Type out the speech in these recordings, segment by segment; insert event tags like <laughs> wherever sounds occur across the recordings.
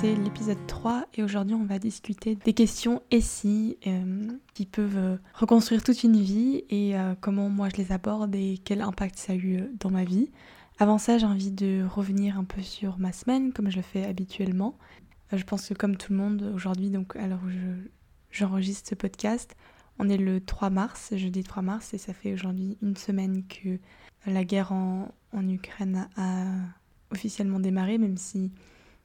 c'est l'épisode 3 et aujourd'hui on va discuter des questions et si euh, qui peuvent euh, reconstruire toute une vie et euh, comment moi je les aborde et quel impact ça a eu dans ma vie. Avant ça j'ai envie de revenir un peu sur ma semaine comme je le fais habituellement. je pense que comme tout le monde aujourd'hui, donc alors j'enregistre ce podcast, on est le 3 mars, jeudi 3 mars, et ça fait aujourd'hui une semaine que la guerre en, Ukraine a officiellement démarré, même si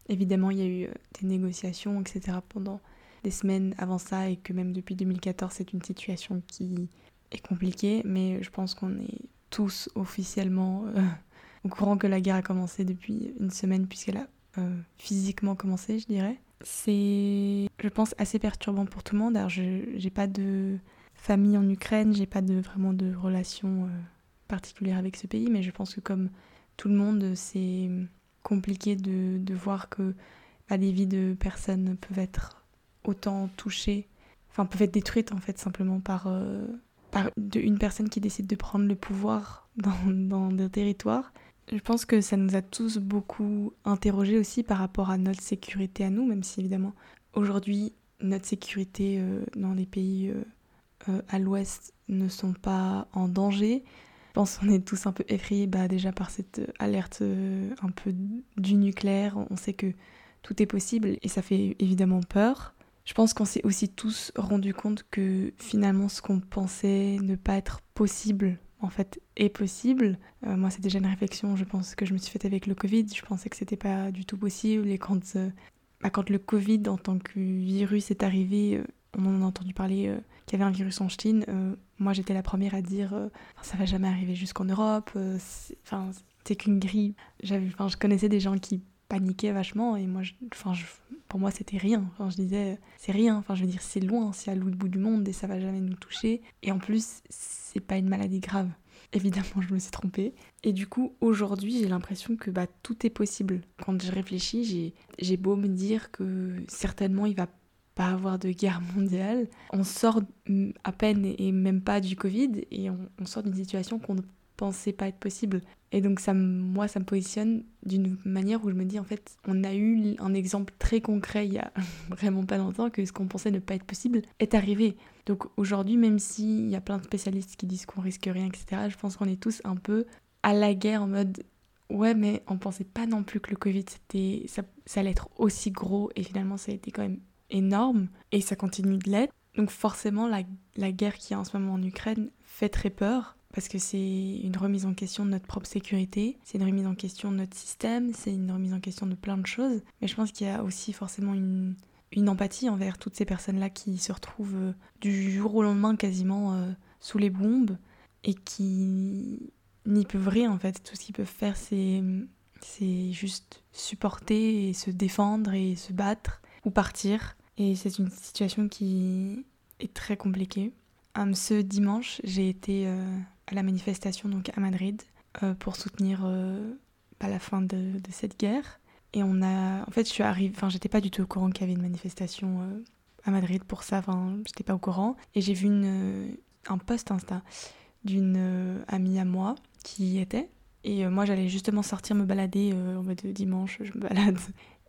évidemment il y a eu euh, des négociations, etc. pendant des semaines avant ça, et que même depuis 2014 c'est une situation qui est compliquée, mais je pense qu'on est tous officiellement euh, <laughs> au courant que la guerre a commencé depuis une semaine, puisqu'elle a euh, physiquement commencé, je dirais. C'est, je pense, assez perturbant pour tout le monde. Alors, je n'ai pas de famille en Ukraine, j'ai pas de, vraiment de relation euh, particulière avec ce pays, mais je pense que comme tout le monde, c'est compliqué de, voir que bah, des vies de personnes peuvent être autant touchées, enfin peuvent être détruites en fait simplement par, euh, par une personne qui décide de prendre le pouvoir <laughs> dans, dans des territoires. Je pense que ça nous a tous beaucoup interrogés aussi par rapport à notre sécurité à nous, même si évidemment aujourd'hui notre sécurité euh, dans les pays euh, à l'ouest ne sont pas en danger. Pense qu'on est tous un peu effrayés bah, déjà par cette alerte un peu du nucléaire. On sait que tout est possible et ça fait évidemment peur. Je pense qu'on s'est aussi tous rendu compte que finalement ce qu'on pensait ne pas être possible en fait est possible. Euh, moi, c'est déjà une réflexion, je pense, que je me suis faite avec le Covid. Je pensais que c'était pas du tout possible. Et quand, euh, bah, le Covid en tant que virus est arrivé, euh, on en a entendu parler qu'il y avait un virus en Chine. Moi, j'étais la première à dire ça va jamais arriver jusqu'en Europe. Enfin, c'est qu'une. J'avais, enfin, je connaissais des gens qui paniquaient vachement et moi, enfin, pour moi, c'était rien. Enfin, je disais c'est rien. Enfin, je veux dire, c'est loin, c'est à l'autre bout du monde et ça va jamais nous toucher. Et en plus, c'est pas une maladie grave. Évidemment, je me suis trompée. Et du coup, aujourd'hui, j'ai l'impression que bah, tout est possible. Quand je réfléchis, j'ai beau me dire que certainement il va pas avoir de guerre mondiale. On sort à peine et même pas du Covid et on, sort d'une situation qu'on ne pensait pas être possible. Et donc ça, moi, ça me positionne d'une manière où je me dis, en fait, on a eu un exemple très concret il y a <laughs> vraiment pas longtemps que ce qu'on pensait ne pas être possible est arrivé. Donc aujourd'hui, même s'il y a plein de spécialistes qui disent qu'on risque rien, etc., je pense qu'on est tous un peu à la guerre en mode ouais, mais on pensait pas non plus que le Covid, ça allait être aussi gros et finalement ça a été quand même énorme et ça continue de l'être. Donc forcément, la, la guerre qui est en ce moment en Ukraine fait très peur parce que c'est une remise en question de notre propre sécurité, c'est une remise en question de notre système, c'est une remise en question de plein de choses. Mais je pense qu'il y a aussi forcément une, une empathie envers toutes ces personnes-là qui se retrouvent euh, du jour au lendemain quasiment euh, sous les bombes et qui n'y peuvent rien en fait. Tout ce qu'ils peuvent faire, c'est, c'est juste supporter et se défendre et se battre ou partir. Et c'est une situation qui est très compliquée. ce dimanche, j'ai été euh, à la manifestation donc à Madrid euh, pour soutenir euh, bah, la fin de, cette guerre. Et on a, en fait, je suis arrivée, enfin, j'étais pas du tout au courant qu'il y avait une manifestation euh, à Madrid pour ça. Enfin, j'étais pas au courant. Et j'ai vu un post Insta d'une amie à moi qui y était. Et moi, j'allais justement sortir me balader en mode dimanche, je me balade.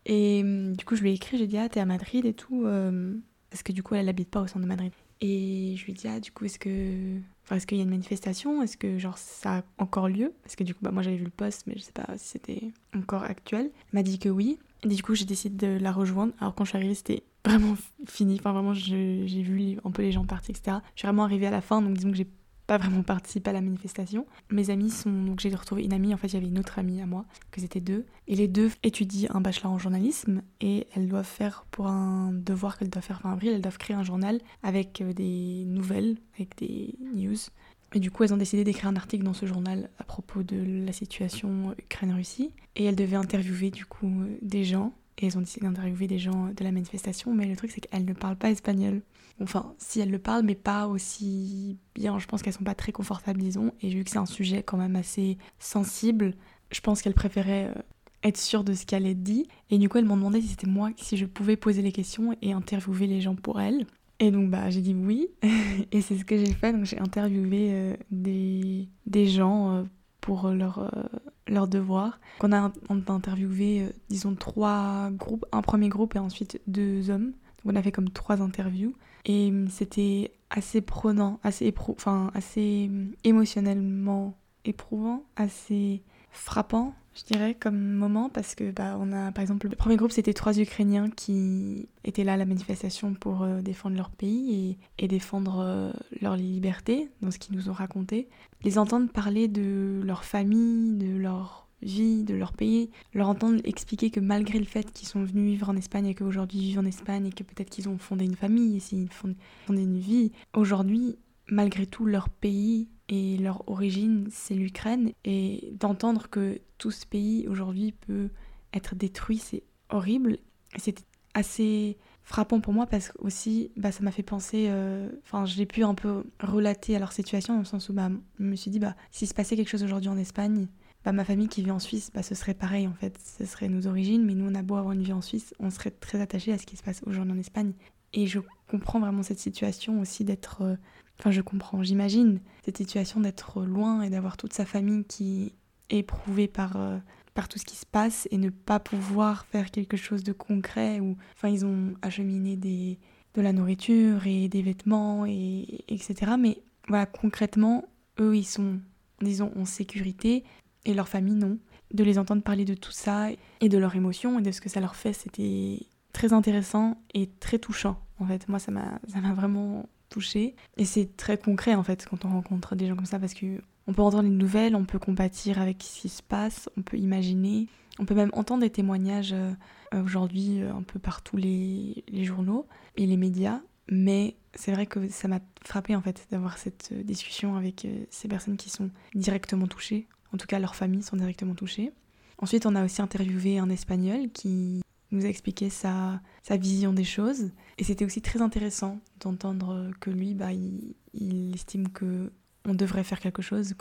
Et du coup, je lui ai écrit, j'ai dit, ah, t'es à Madrid et tout. parce que du coup, elle n'habite pas au centre de Madrid? Et je lui ai dit, ah, du coup, est-ce que est-ce qu'il y a une manifestation? Est-ce que genre ça a encore lieu? Parce que du coup, bah, moi j'avais vu le post, mais je sais pas si c'était encore actuel. Elle m'a dit que oui. Et du coup, j'ai décidé de la rejoindre. Alors quand je suis arrivée, c'était vraiment fini. Enfin, vraiment, j'ai vu un peu les gens partir, etc. Je suis vraiment arrivée à la fin, donc disons que j'ai pas vraiment participé à la manifestation. Mes amis sont. Donc j'ai retrouvé une amie, en fait, il y avait une autre amie à moi, que c'était deux. Et les deux étudient un bachelor en journalisme et elles doivent faire, pour un devoir qu'elles doivent faire fin avril, elles doivent créer un journal avec euh, des nouvelles, avec des news. Et du coup, elles ont décidé d'écrire un article dans ce journal à propos de la situation Ukraine-Russie. Et elles devaient interviewer du coup des gens et elles ont décidé d'interviewer des gens de la manifestation, mais le truc c'est qu'elles ne parlent pas espagnol. Enfin, si elles le parlent, mais pas aussi bien. Je pense qu'elles sont pas très confortables, disons. Et vu que c'est un sujet quand même assez sensible, je pense qu'elles préféraient euh, être sûres de ce qu'elle allait dit. Et du coup, elles m'ont demandé si c'était moi, si je pouvais poser les questions et interviewer les gens pour elles. Et donc, bah, j'ai dit oui. <laughs> et c'est ce que j'ai fait. Donc, j'ai interviewé euh, des, gens euh, pour leur leur devoir. On a, interviewé, euh, disons, trois groupes, un premier groupe et ensuite deux hommes. Donc on a fait comme trois interviews. Et hum, c'était assez prenant, assez, enfin, assez hum, émotionnellement éprouvant, assez frappant, je dirais, comme moment, parce que bah, on a, par exemple, le premier groupe, c'était trois Ukrainiens qui étaient là à la manifestation pour euh, défendre leur pays et, et défendre euh, leur liberté, dans ce qu'ils nous ont raconté. Les entendre parler de leur famille, de leur vie, de leur pays, leur entendre expliquer que malgré le fait qu'ils sont venus vivre en Espagne et qu'aujourd'hui ils vivent en Espagne et que peut-être qu'ils ont fondé une famille, et ils fondé une vie, aujourd'hui, malgré tout, leur pays et leur origine, c'est l'Ukraine. Et d'entendre que tout ce pays aujourd'hui peut être détruit, c'est horrible. C'était assez frappant pour moi parce que aussi bah, ça m'a fait penser euh, enfin j'ai pu un peu relater à leur situation dans le sens où bah, je me suis dit bah s'il se passait quelque chose aujourd'hui en Espagne bah, ma famille qui vit en Suisse bah, ce serait pareil en fait. Ce serait nos origines mais nous on a beau avoir une vie en Suisse on serait très attachés à ce qui se passe aujourd'hui en Espagne. Et je comprends vraiment cette situation aussi d'être euh, Enfin, je comprends, j'imagine cette situation d'être loin et d'avoir toute sa famille qui est éprouvée par, euh, par tout ce qui se passe et ne pas pouvoir faire quelque chose de concret. Ou, enfin, ils ont acheminé des, de la nourriture et des vêtements, et, etc. Mais voilà, concrètement, eux, ils sont, disons, en sécurité et leur famille, non. De les entendre parler de tout ça et de leurs émotions et de ce que ça leur fait, c'était très intéressant et très touchant. En fait, moi, ça m'a vraiment touché. Et c'est très concret en fait quand on rencontre des gens comme ça parce que on peut entendre une nouvelles, on peut compatir avec ce qui se passe, on peut imaginer, on peut même entendre des témoignages euh, aujourd'hui euh, un peu par tous les, les, journaux et les médias. Mais c'est vrai que ça m'a frappé en fait d'avoir cette euh, discussion avec ces personnes qui sont directement touchées. En tout cas, leurs familles sont directement touchées. Ensuite, on a aussi interviewé un Espagnol qui nous a expliqué sa, sa vision des choses. Et c'était aussi très intéressant d'entendre que lui, bah, il, estime que on devrait faire quelque chose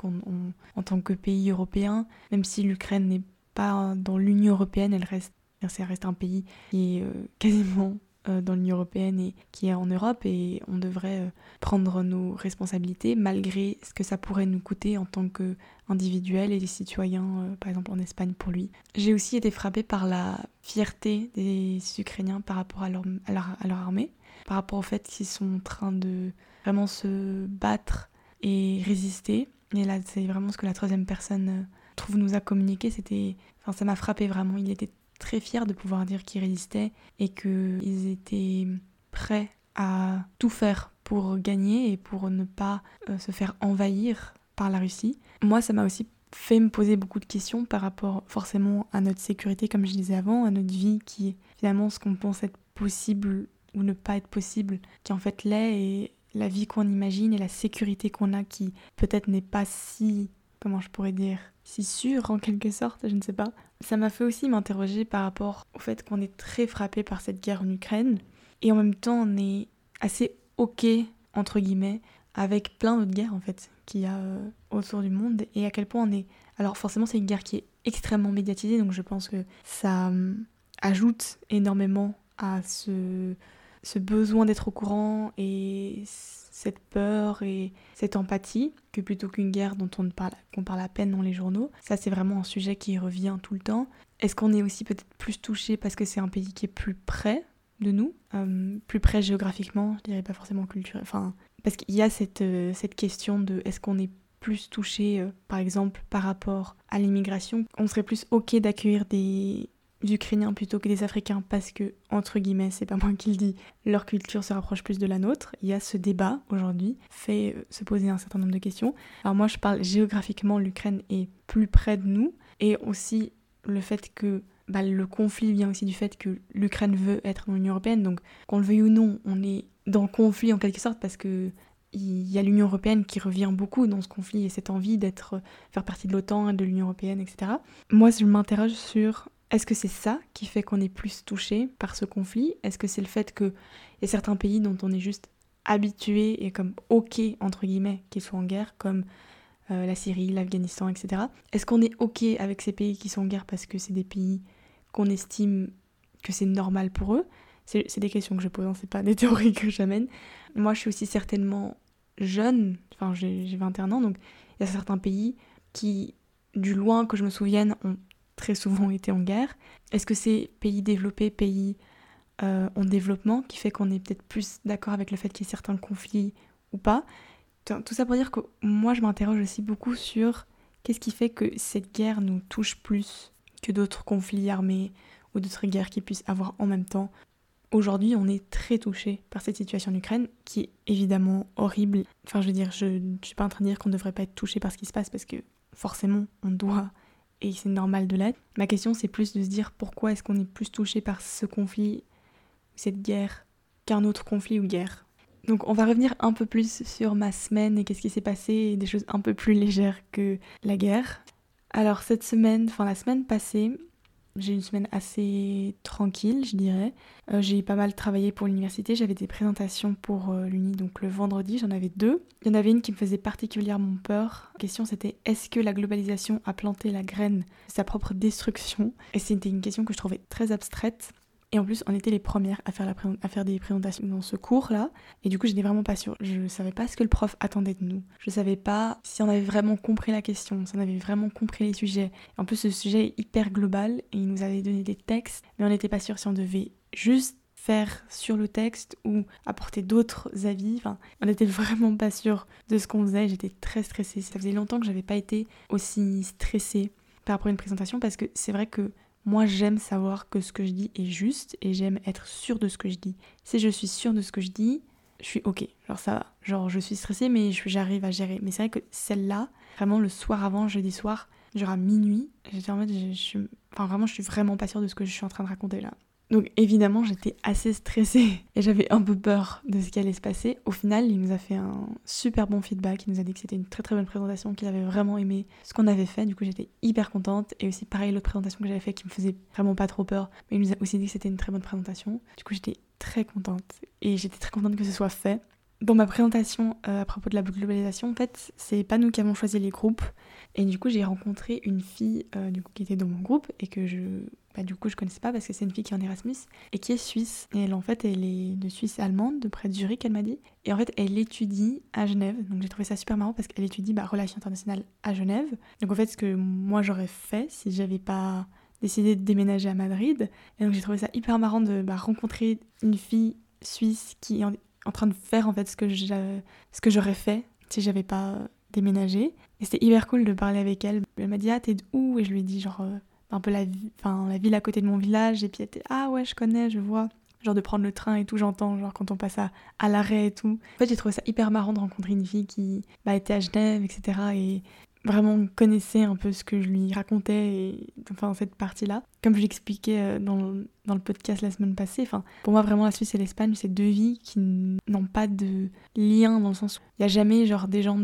en tant que pays européen, même si l'Ukraine n'est pas dans l'Union européenne, elle reste, reste un pays qui est euh, <laughs> quasiment euh, dans l'Union européenne et qui est en Europe et on devrait euh, prendre nos responsabilités malgré ce que ça pourrait nous coûter en tant qu'individuels et des citoyens, par exemple en Espagne pour lui. J'ai aussi été frappée par la fierté des Ukrainiens par rapport à leur, à leur, armée, par rapport au fait qu'ils sont en train de vraiment se battre et résister. Et là, c'est vraiment ce que la troisième personne trouve nous a communiqué. C'était, enfin, ça m'a frappé vraiment. Il était très fiers de pouvoir dire qu'ils résistaient et qu'ils étaient prêts à tout faire pour gagner et pour ne pas euh, se faire envahir par la Russie. Moi, ça m'a aussi fait me poser beaucoup de questions par rapport forcément à notre sécurité, comme je disais avant, à notre vie qui est finalement ce qu'on pense être possible ou ne pas être possible, qui en fait l'est, et la vie qu'on imagine et la sécurité qu'on a qui peut-être n'est pas si, comment je pourrais dire, si sûre en quelque sorte, je ne sais pas. Ça m'a fait aussi m'interroger par rapport au fait qu'on est très frappé par cette guerre en Ukraine et en même temps on est assez ok entre guillemets avec plein d'autres guerres en fait qu'il y a euh, autour du monde et à quel point on est alors forcément c'est une guerre qui est extrêmement médiatisée donc je pense que ça hum, ajoute énormément à ce, ce besoin d'être au courant et cette peur et cette empathie que plutôt qu'une guerre dont on parle, qu'on parle à peine dans les journaux. Ça, c'est vraiment un sujet qui revient tout le temps. Est-ce qu'on est aussi peut-être plus touché parce que c'est un pays qui est plus près de nous, euh, plus près géographiquement, je dirais pas forcément culturel, enfin, parce qu'il y a cette, euh, cette question de est-ce qu'on est plus touché, euh, par exemple, par rapport à l'immigration, on serait plus ok d'accueillir des, Ukrainiens plutôt que des Africains parce que, entre guillemets, c'est pas <laughs> moi qui le dis, leur culture se rapproche plus de la nôtre. Il y a ce débat aujourd'hui, fait euh, se poser un certain nombre de questions. Alors moi je parle géographiquement, l'Ukraine est plus près de nous et aussi le fait que bah, le conflit vient aussi du fait que l'Ukraine veut être dans l'Union Européenne, donc qu'on le veuille ou non, on est dans le conflit en quelque sorte parce que il y a l'Union européenne qui revient beaucoup dans ce conflit et cette envie d'être faire partie de l'OTAN de l'Union européenne, etc. Moi, je m'interroge sur est-ce que c'est ça qui fait qu'on est plus touché par ce conflit? Est-ce que c'est le fait qu'il y a certains pays dont on est juste habitué et comme ok, entre guillemets, qu'ils soient en guerre, comme euh, la Syrie, l'Afghanistan, etc. Est-ce qu'on est ok avec ces pays qui sont en guerre parce que c'est des pays qu'on estime que c'est normal pour eux? C'est des questions que je pose, hein, c'est pas des <laughs> théories que j'amène. Moi, je suis aussi certainement jeune, enfin j'ai 21 ans, donc il y a certains pays qui du loin que je me souvienne, ont très souvent été en guerre Est-ce que c'est pays développés, pays euh, en développement qui fait qu'on est peut-être plus d'accord avec le fait qu'il y ait certains conflits ou pas Tout ça pour dire que moi je m'interroge aussi beaucoup sur qu'est-ce qui fait que cette guerre nous touche plus que d'autres conflits armés ou d'autres guerres qui puissent avoir en même temps. Aujourd'hui, on est très touché par cette situation en Ukraine, qui est évidemment horrible. Enfin, je veux dire, je ne suis pas en train de dire qu'on ne devrait pas être touché par ce qui se passe, parce que forcément, on doit, et c'est normal de l'être. Ma question, c'est plus de se dire pourquoi est-ce qu'on est plus touché par ce conflit, cette guerre, qu'un autre conflit ou guerre. Donc on va revenir un peu plus sur ma semaine et qu'est-ce qui s'est passé, et des choses un peu plus légères que la guerre. Alors cette semaine, enfin la semaine passée, j'ai une semaine assez tranquille, je dirais. Euh, j'ai pas mal travaillé pour l'université. J'avais des présentations pour euh, l'uni, donc le vendredi, j'en avais deux. Il y en avait une qui me faisait particulièrement peur. La question c'était est-ce que la globalisation a planté la graine de sa propre destruction? Et c'était une question que je trouvais très abstraite. Et en plus, on était les premières à faire, des présentations dans ce cours-là. Et du coup, j'étais vraiment pas sûre. Je savais pas ce que le prof attendait de nous. Je savais pas si on avait vraiment compris la question, si on avait vraiment compris les sujets. En plus, ce sujet est hyper global et il nous avait donné des textes, mais on n'était pas sûr si on devait juste faire sur le texte ou apporter d'autres avis. Enfin, on n'était <laughs> vraiment pas sûr de ce qu'on faisait. J'étais très stressée. Ça faisait longtemps que j'avais pas été aussi stressée par rapport à une présentation parce que c'est vrai que moi, j'aime savoir que ce que je dis est juste et j'aime être sûre de ce que je dis. Si je suis sûre de ce que je dis, je suis ok. Genre ça va. Genre je suis stressée mais j'arrive à gérer. Mais c'est vrai que celle-là, vraiment le soir avant, jeudi soir, genre à minuit, j'étais en mode, je, enfin vraiment, je suis vraiment pas sûre de ce que je suis en train de raconter là. Donc évidemment, j'étais assez stressée et j'avais un peu peur de ce qui allait se passer. Au final, il nous a fait un super bon feedback. Il nous a dit que c'était une très très bonne présentation, qu'il avait vraiment aimé ce qu'on avait fait. Du coup, j'étais hyper contente. Et aussi, pareil, l'autre présentation que j'avais fait qui me faisait vraiment pas trop peur. Mais il nous a aussi dit que c'était une très bonne présentation. Du coup, j'étais très contente. Et j'étais très contente que ce soit fait. Dans ma présentation euh, à propos de la globalisation, en fait, c'est pas nous qui avons choisi les groupes. Et du coup, j'ai rencontré une fille euh, du coup, qui était dans mon groupe et que je bah, du coup je connaissais pas parce que c'est une fille qui est en Erasmus et qui est suisse. Et elle en fait elle est de Suisse allemande, de près de Zurich elle m'a dit. Et en fait elle étudie à Genève. Donc j'ai trouvé ça super marrant parce qu'elle étudie bah, relations internationales à Genève. Donc en fait ce que moi j'aurais fait si j'avais pas décidé de déménager à Madrid. Et donc j'ai trouvé ça hyper marrant de bah, rencontrer une fille suisse qui est en, train de faire en fait ce que ce que j'aurais fait si j'avais pas déménagé. Et c'était hyper cool de parler avec elle. Elle m'a dit ah t'es où? Et je lui ai dit genre euh, un peu la, la ville à côté de mon village. Et puis elle était, ah ouais, je connais, je vois. Genre de prendre le train et tout, j'entends, genre quand on passe à, à l'arrêt et tout. En fait, j'ai trouvé ça hyper marrant de rencontrer une fille qui bah, était à Genève, etc. Et vraiment connaissait un peu ce que je lui racontais, et, enfin cette partie-là. Comme je l'expliquais euh, dans, dans, le podcast la semaine passée, enfin, pour moi vraiment la Suisse et l'Espagne, c'est deux vies qui n'ont pas de lien dans le sens où il n'y a jamais genre des gens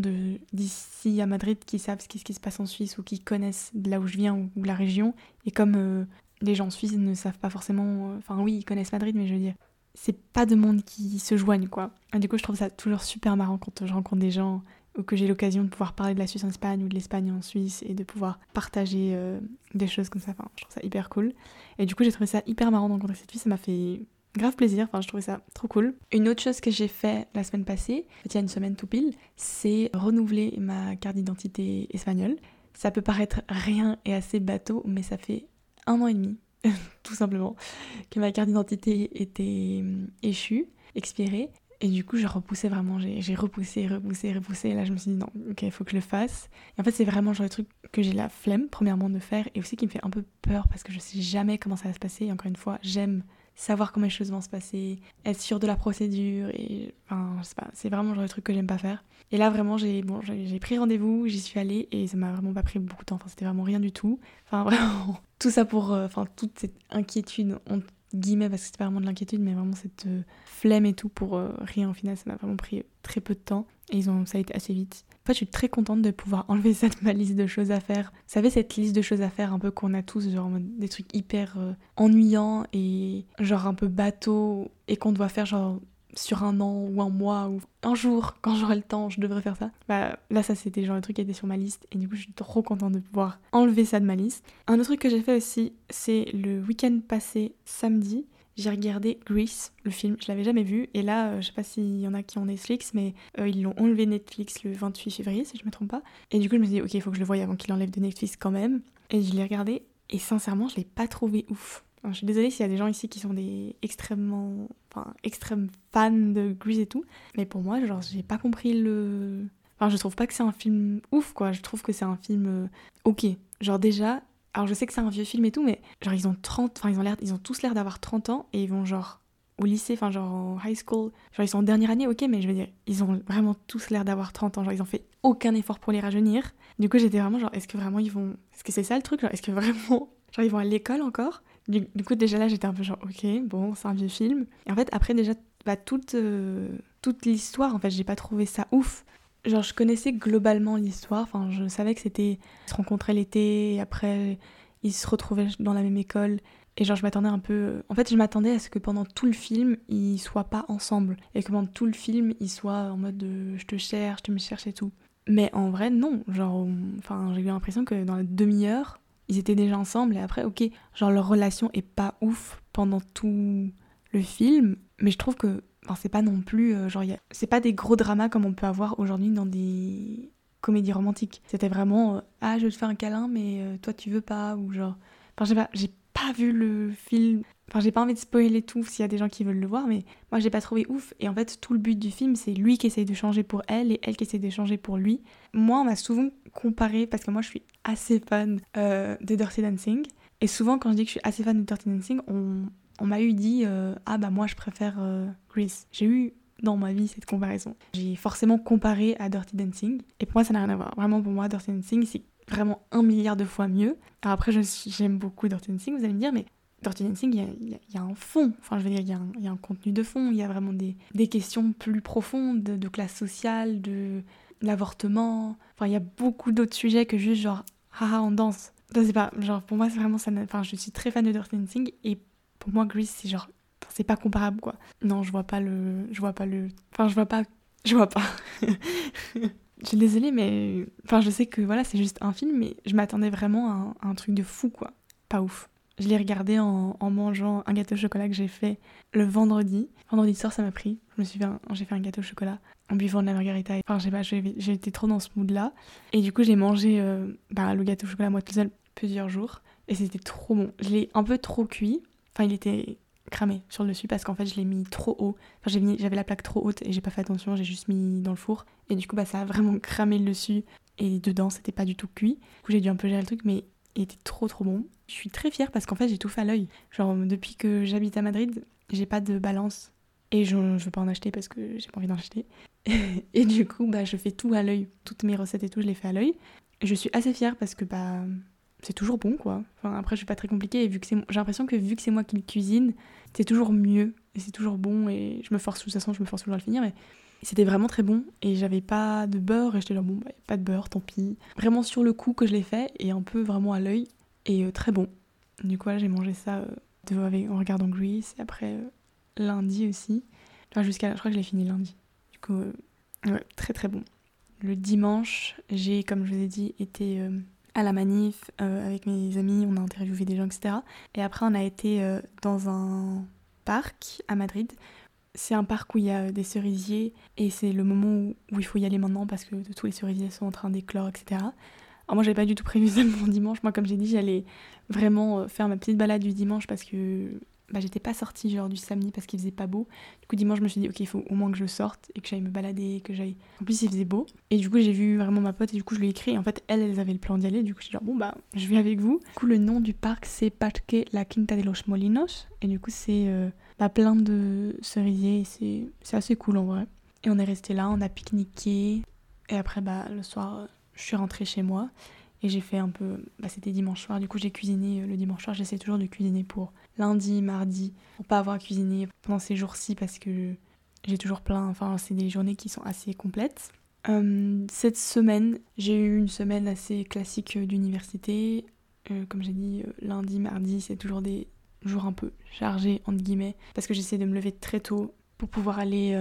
d'ici à Madrid qui savent ce qui, ce qui, se passe en Suisse ou qui connaissent de là où je viens ou, la région. Et comme euh, les gens suisses ne savent pas forcément, euh, enfin oui, ils connaissent Madrid, mais je veux dire, c'est pas de monde qui se joignent quoi. Du coup, je trouve ça toujours super marrant quand je rencontre des gens ou que j'ai l'occasion de pouvoir parler de la Suisse en Espagne ou de l'Espagne en Suisse et de pouvoir partager euh, des choses comme ça. Enfin, je trouve ça hyper cool. Et du coup, j'ai trouvé ça hyper marrant de rencontrer cette fille. Ça m'a fait grave plaisir. Enfin, je trouvais ça trop cool. Une autre chose que j'ai fait la semaine passée, il y a une semaine tout pile, c'est renouveler ma carte d'identité espagnole. Ça peut paraître rien et assez bateau, mais ça fait un an et demi, <laughs> tout simplement, que ma carte d'identité était euh, échue, expirée. Et du coup, j'ai repoussé vraiment, j'ai repoussé, repoussé, repoussé. Et là, je me suis dit, non, ok, il faut que je le fasse. Et en fait, c'est vraiment le genre de truc que j'ai la flemme, premièrement, de faire. Et aussi qui me fait un peu peur parce que je sais jamais comment ça va se passer. Et encore une fois, j'aime savoir comment les choses vont se passer, être sûr de la procédure. Et enfin, je sais pas, c'est vraiment le genre de truc que j'aime pas faire. Et là, vraiment, j'ai bon, j'ai pris rendez-vous, j'y suis allée. Et ça m'a vraiment pas pris beaucoup de temps. Enfin, c'était vraiment rien du tout. Enfin, <laughs> vraiment, tout ça pour. Euh, enfin, toute cette inquiétude guillemets parce que c'était vraiment de l'inquiétude mais vraiment cette euh, flemme et tout pour euh, rien au final ça m'a vraiment pris très peu de temps et ils ont ça a été assez vite. En fait je suis très contente de pouvoir <laughs> enlever ça de ma liste de choses à faire. Vous savez cette liste de choses à faire un peu qu'on a tous genre des trucs hyper euh, ennuyants et genre un peu bateau et qu'on doit faire genre sur un an ou un mois ou un jour, quand j'aurai le temps, je devrais faire ça. Bah là, ça c'était genre le truc qui était sur ma liste et du coup, je suis trop contente de pouvoir enlever ça de ma liste. Un autre truc que j'ai fait aussi, c'est le week-end passé, samedi, j'ai regardé Grease, le film, je l'avais jamais vu, et là, euh, je sais pas s'il y en a qui ont Netflix, mais euh, ils l'ont enlevé Netflix le 28 février, si je me trompe pas. Et du coup, je me suis dit, ok, il faut que je le voie avant qu'il enlève de Netflix quand même. Et je l'ai regardé, et sincèrement, je l'ai pas trouvé ouf. Je suis désolée s'il y a des gens ici qui sont des extrêmement, enfin, extrêmes fans de Grease et tout, mais pour moi, genre, j'ai pas compris le. Enfin, je trouve pas que c'est un film ouf, quoi. Je trouve que c'est un film euh, ok. Genre, déjà, alors je sais que c'est un vieux film et tout, mais genre ils ont 30, enfin ils ont l'air, ils ont tous l'air d'avoir 30 ans et ils vont genre au lycée, enfin genre en high school, genre ils sont en dernière année, ok, mais je veux dire, ils ont vraiment tous l'air d'avoir 30 ans, genre ils ont fait aucun effort pour les rajeunir. Du coup j'étais vraiment genre, est-ce que vraiment ils vont, est-ce que c'est ça le truc, genre est-ce que vraiment, <laughs> genre ils vont à l'école encore? Du, coup déjà là j'étais un peu genre, ok, bon c'est un vieux film. Et en fait après déjà, bah, toute, euh, toute l'histoire, en fait j'ai pas trouvé ça ouf. Genre, je connaissais globalement l'histoire. Enfin, je savais que c'était. Ils se rencontraient l'été, et après, ils se retrouvaient dans la même école. Et genre, je m'attendais un peu. En fait, je m'attendais à ce que pendant tout le film, ils soient pas ensemble. Et que pendant tout le film, ils soient en mode de je te cherche, tu me cherches et tout. Mais en vrai, non. Genre, enfin, j'ai eu l'impression que dans la demi-heure, ils étaient déjà ensemble. Et après, ok, genre, leur relation est pas ouf pendant tout le film. Mais je trouve que Enfin, c'est pas non plus. Euh, genre, c'est pas des gros dramas comme on peut avoir aujourd'hui dans des comédies romantiques. C'était vraiment euh, Ah, je te fais un câlin, mais euh, toi tu veux pas, ou genre. Enfin, j'ai pas, j'ai pas vu le film. Enfin, j'ai pas envie de spoiler tout s'il y a des gens qui veulent le voir, mais moi j'ai pas trouvé ouf. Et en fait, tout le but du film, c'est lui qui essaye de changer pour elle et elle qui essaye de changer pour lui. Moi, on m'a souvent comparé, parce que moi je suis assez fan de Dirty Dancing. Et souvent, quand je dis que je suis assez fan de Dirty Dancing, on, m'a eu dit euh, ah bah moi je préfère euh, Grease. J'ai eu dans ma vie cette comparaison. J'ai forcément comparé à Dirty Dancing et pour moi ça n'a rien à voir. Vraiment pour moi Dirty Dancing c'est vraiment un milliard de fois mieux. Alors après j'aime beaucoup Dirty Dancing, vous allez me dire mais Dirty Dancing, il y, a, un fond, enfin je veux dire, il y, a un, contenu de fond, il y a vraiment des, questions plus profondes de, classe sociale, de l'avortement, enfin il y a beaucoup d'autres sujets que juste genre, haha on danse. Je sais pas, genre pour moi c'est vraiment ça, enfin je suis très fan de Dirty Dancing et pour moi, Grease, c'est genre. C'est pas comparable, quoi. Non, je vois pas le. Je vois pas le. Enfin, je vois pas. Je vois pas. <laughs> je suis désolée, mais. Enfin, je sais que voilà, c'est juste un film, mais je m'attendais vraiment à un, truc de fou, quoi. Pas ouf. Je l'ai regardé en, mangeant un gâteau au chocolat que j'ai fait le vendredi. Vendredi soir, ça m'a pris. Je me suis fait j'ai fait un gâteau au chocolat en buvant de la margarita. Enfin, je sais pas, j'ai été trop dans ce mood-là. Et du coup, j'ai mangé euh, bah, le gâteau au chocolat moi toute seule plusieurs jours. Et c'était trop bon. Je l'ai un peu trop cuit. Enfin, il était cramé sur le dessus parce qu'en fait, je l'ai mis trop haut. Enfin, j'avais la plaque trop haute et j'ai pas fait attention, j'ai juste mis dans le four. Et du coup, bah, ça a vraiment cramé le dessus. Et dedans, c'était pas du tout cuit. Du coup, j'ai dû un peu gérer le truc, mais était trop trop bon. Je suis très fière parce qu'en fait, j'ai tout fait à l'œil. Genre, depuis que j'habite à Madrid, j'ai pas de balance. Et je, je veux pas en acheter parce que j'ai pas envie d'en acheter. <laughs> et du coup, bah, je fais tout à l'œil. Toutes mes recettes et tout, je les fais à l'œil. Je suis assez fière parce que bah, c'est toujours bon quoi. Enfin, après, je suis pas très compliquée et vu que c'est, j'ai l'impression que vu que c'est moi qui le cuisine, c'est toujours mieux et c'est toujours bon et je me force de toute façon, je me force toujours à le finir. Mais c'était vraiment très bon et j'avais pas de beurre et j'étais là bon bah pas de beurre, tant pis. Vraiment sur le coup que je l'ai fait et un peu vraiment à l'œil et euh, très bon. Du coup, j'ai mangé ça euh, en regardant Grease et après euh, lundi aussi. Jusqu'à, je crois que je l'ai fini lundi. Du coup, ouais, très très bon. Le dimanche, j'ai, comme je vous ai dit, été à la manif avec mes amis, on a interviewé des gens, etc. Et après, on a été dans un parc à Madrid. C'est un parc où il y a des cerisiers et c'est le moment où, il faut y aller maintenant parce que tous les cerisiers sont en train d'éclore, etc. Alors moi, j'avais pas du tout prévu <laughs> ça mon dimanche. Moi, comme j'ai dit, j'allais vraiment euh, faire ma petite balade du dimanche parce que bah, j'étais pas sortie genre du samedi parce qu'il faisait pas beau. Du coup dimanche je me suis dit ok il faut au moins que je sorte et que j'aille me balader, que j'aille. En plus il faisait beau. Et du coup j'ai vu vraiment ma pote et du coup je lui ai écrit. En fait elle elle avait le plan d'y aller. Du coup je suis genre bon bah je vais avec vous. Du coup le nom du parc c'est Parque La Quinta de los Molinos. Et du coup c'est euh, bah, plein de cerisiers c'est assez cool en vrai. Et on est resté là, on a pique-niqué. Et après bah le soir je suis rentrée chez moi. Et j'ai fait un peu. Bah, c'était dimanche soir, du coup j'ai cuisiné euh, le dimanche soir. J'essaie toujours de cuisiner pour lundi, mardi, pour pas avoir cuisiné pendant ces jours-ci parce que j'ai toujours plein. Enfin, c'est des journées qui sont assez complètes. Euh, cette semaine, j'ai eu une semaine assez classique d'université. Euh, comme j'ai dit, lundi, mardi, c'est toujours des jours un peu chargés, entre guillemets, parce que j'essaie de me lever très tôt pour pouvoir aller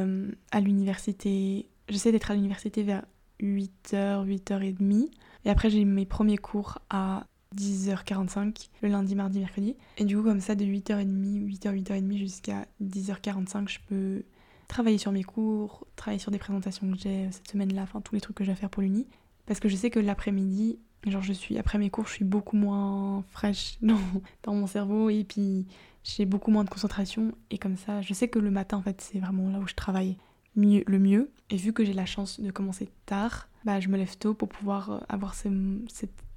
à l'université. J'essaie d'être à l'université vers 8h, 8h30. Et après, j'ai mes premiers cours à 10h45 le lundi, mardi, mercredi. Et du coup, comme ça, de 8h30, 8h, 8h30 jusqu'à 10h45, je peux travailler sur mes cours, travailler sur des présentations que j'ai cette semaine-là, enfin tous les trucs que j'ai à faire pour l'uni. Parce que je sais que l'après-midi, genre je suis, après mes cours, je suis beaucoup moins fraîche <laughs> dans, dans mon cerveau et puis j'ai beaucoup moins de concentration. Et comme ça, je sais que le matin, en fait, c'est vraiment là où je travaille mieux, le mieux. Et vu que j'ai la chance de commencer tard, bah, je me lève tôt pour pouvoir euh, avoir cette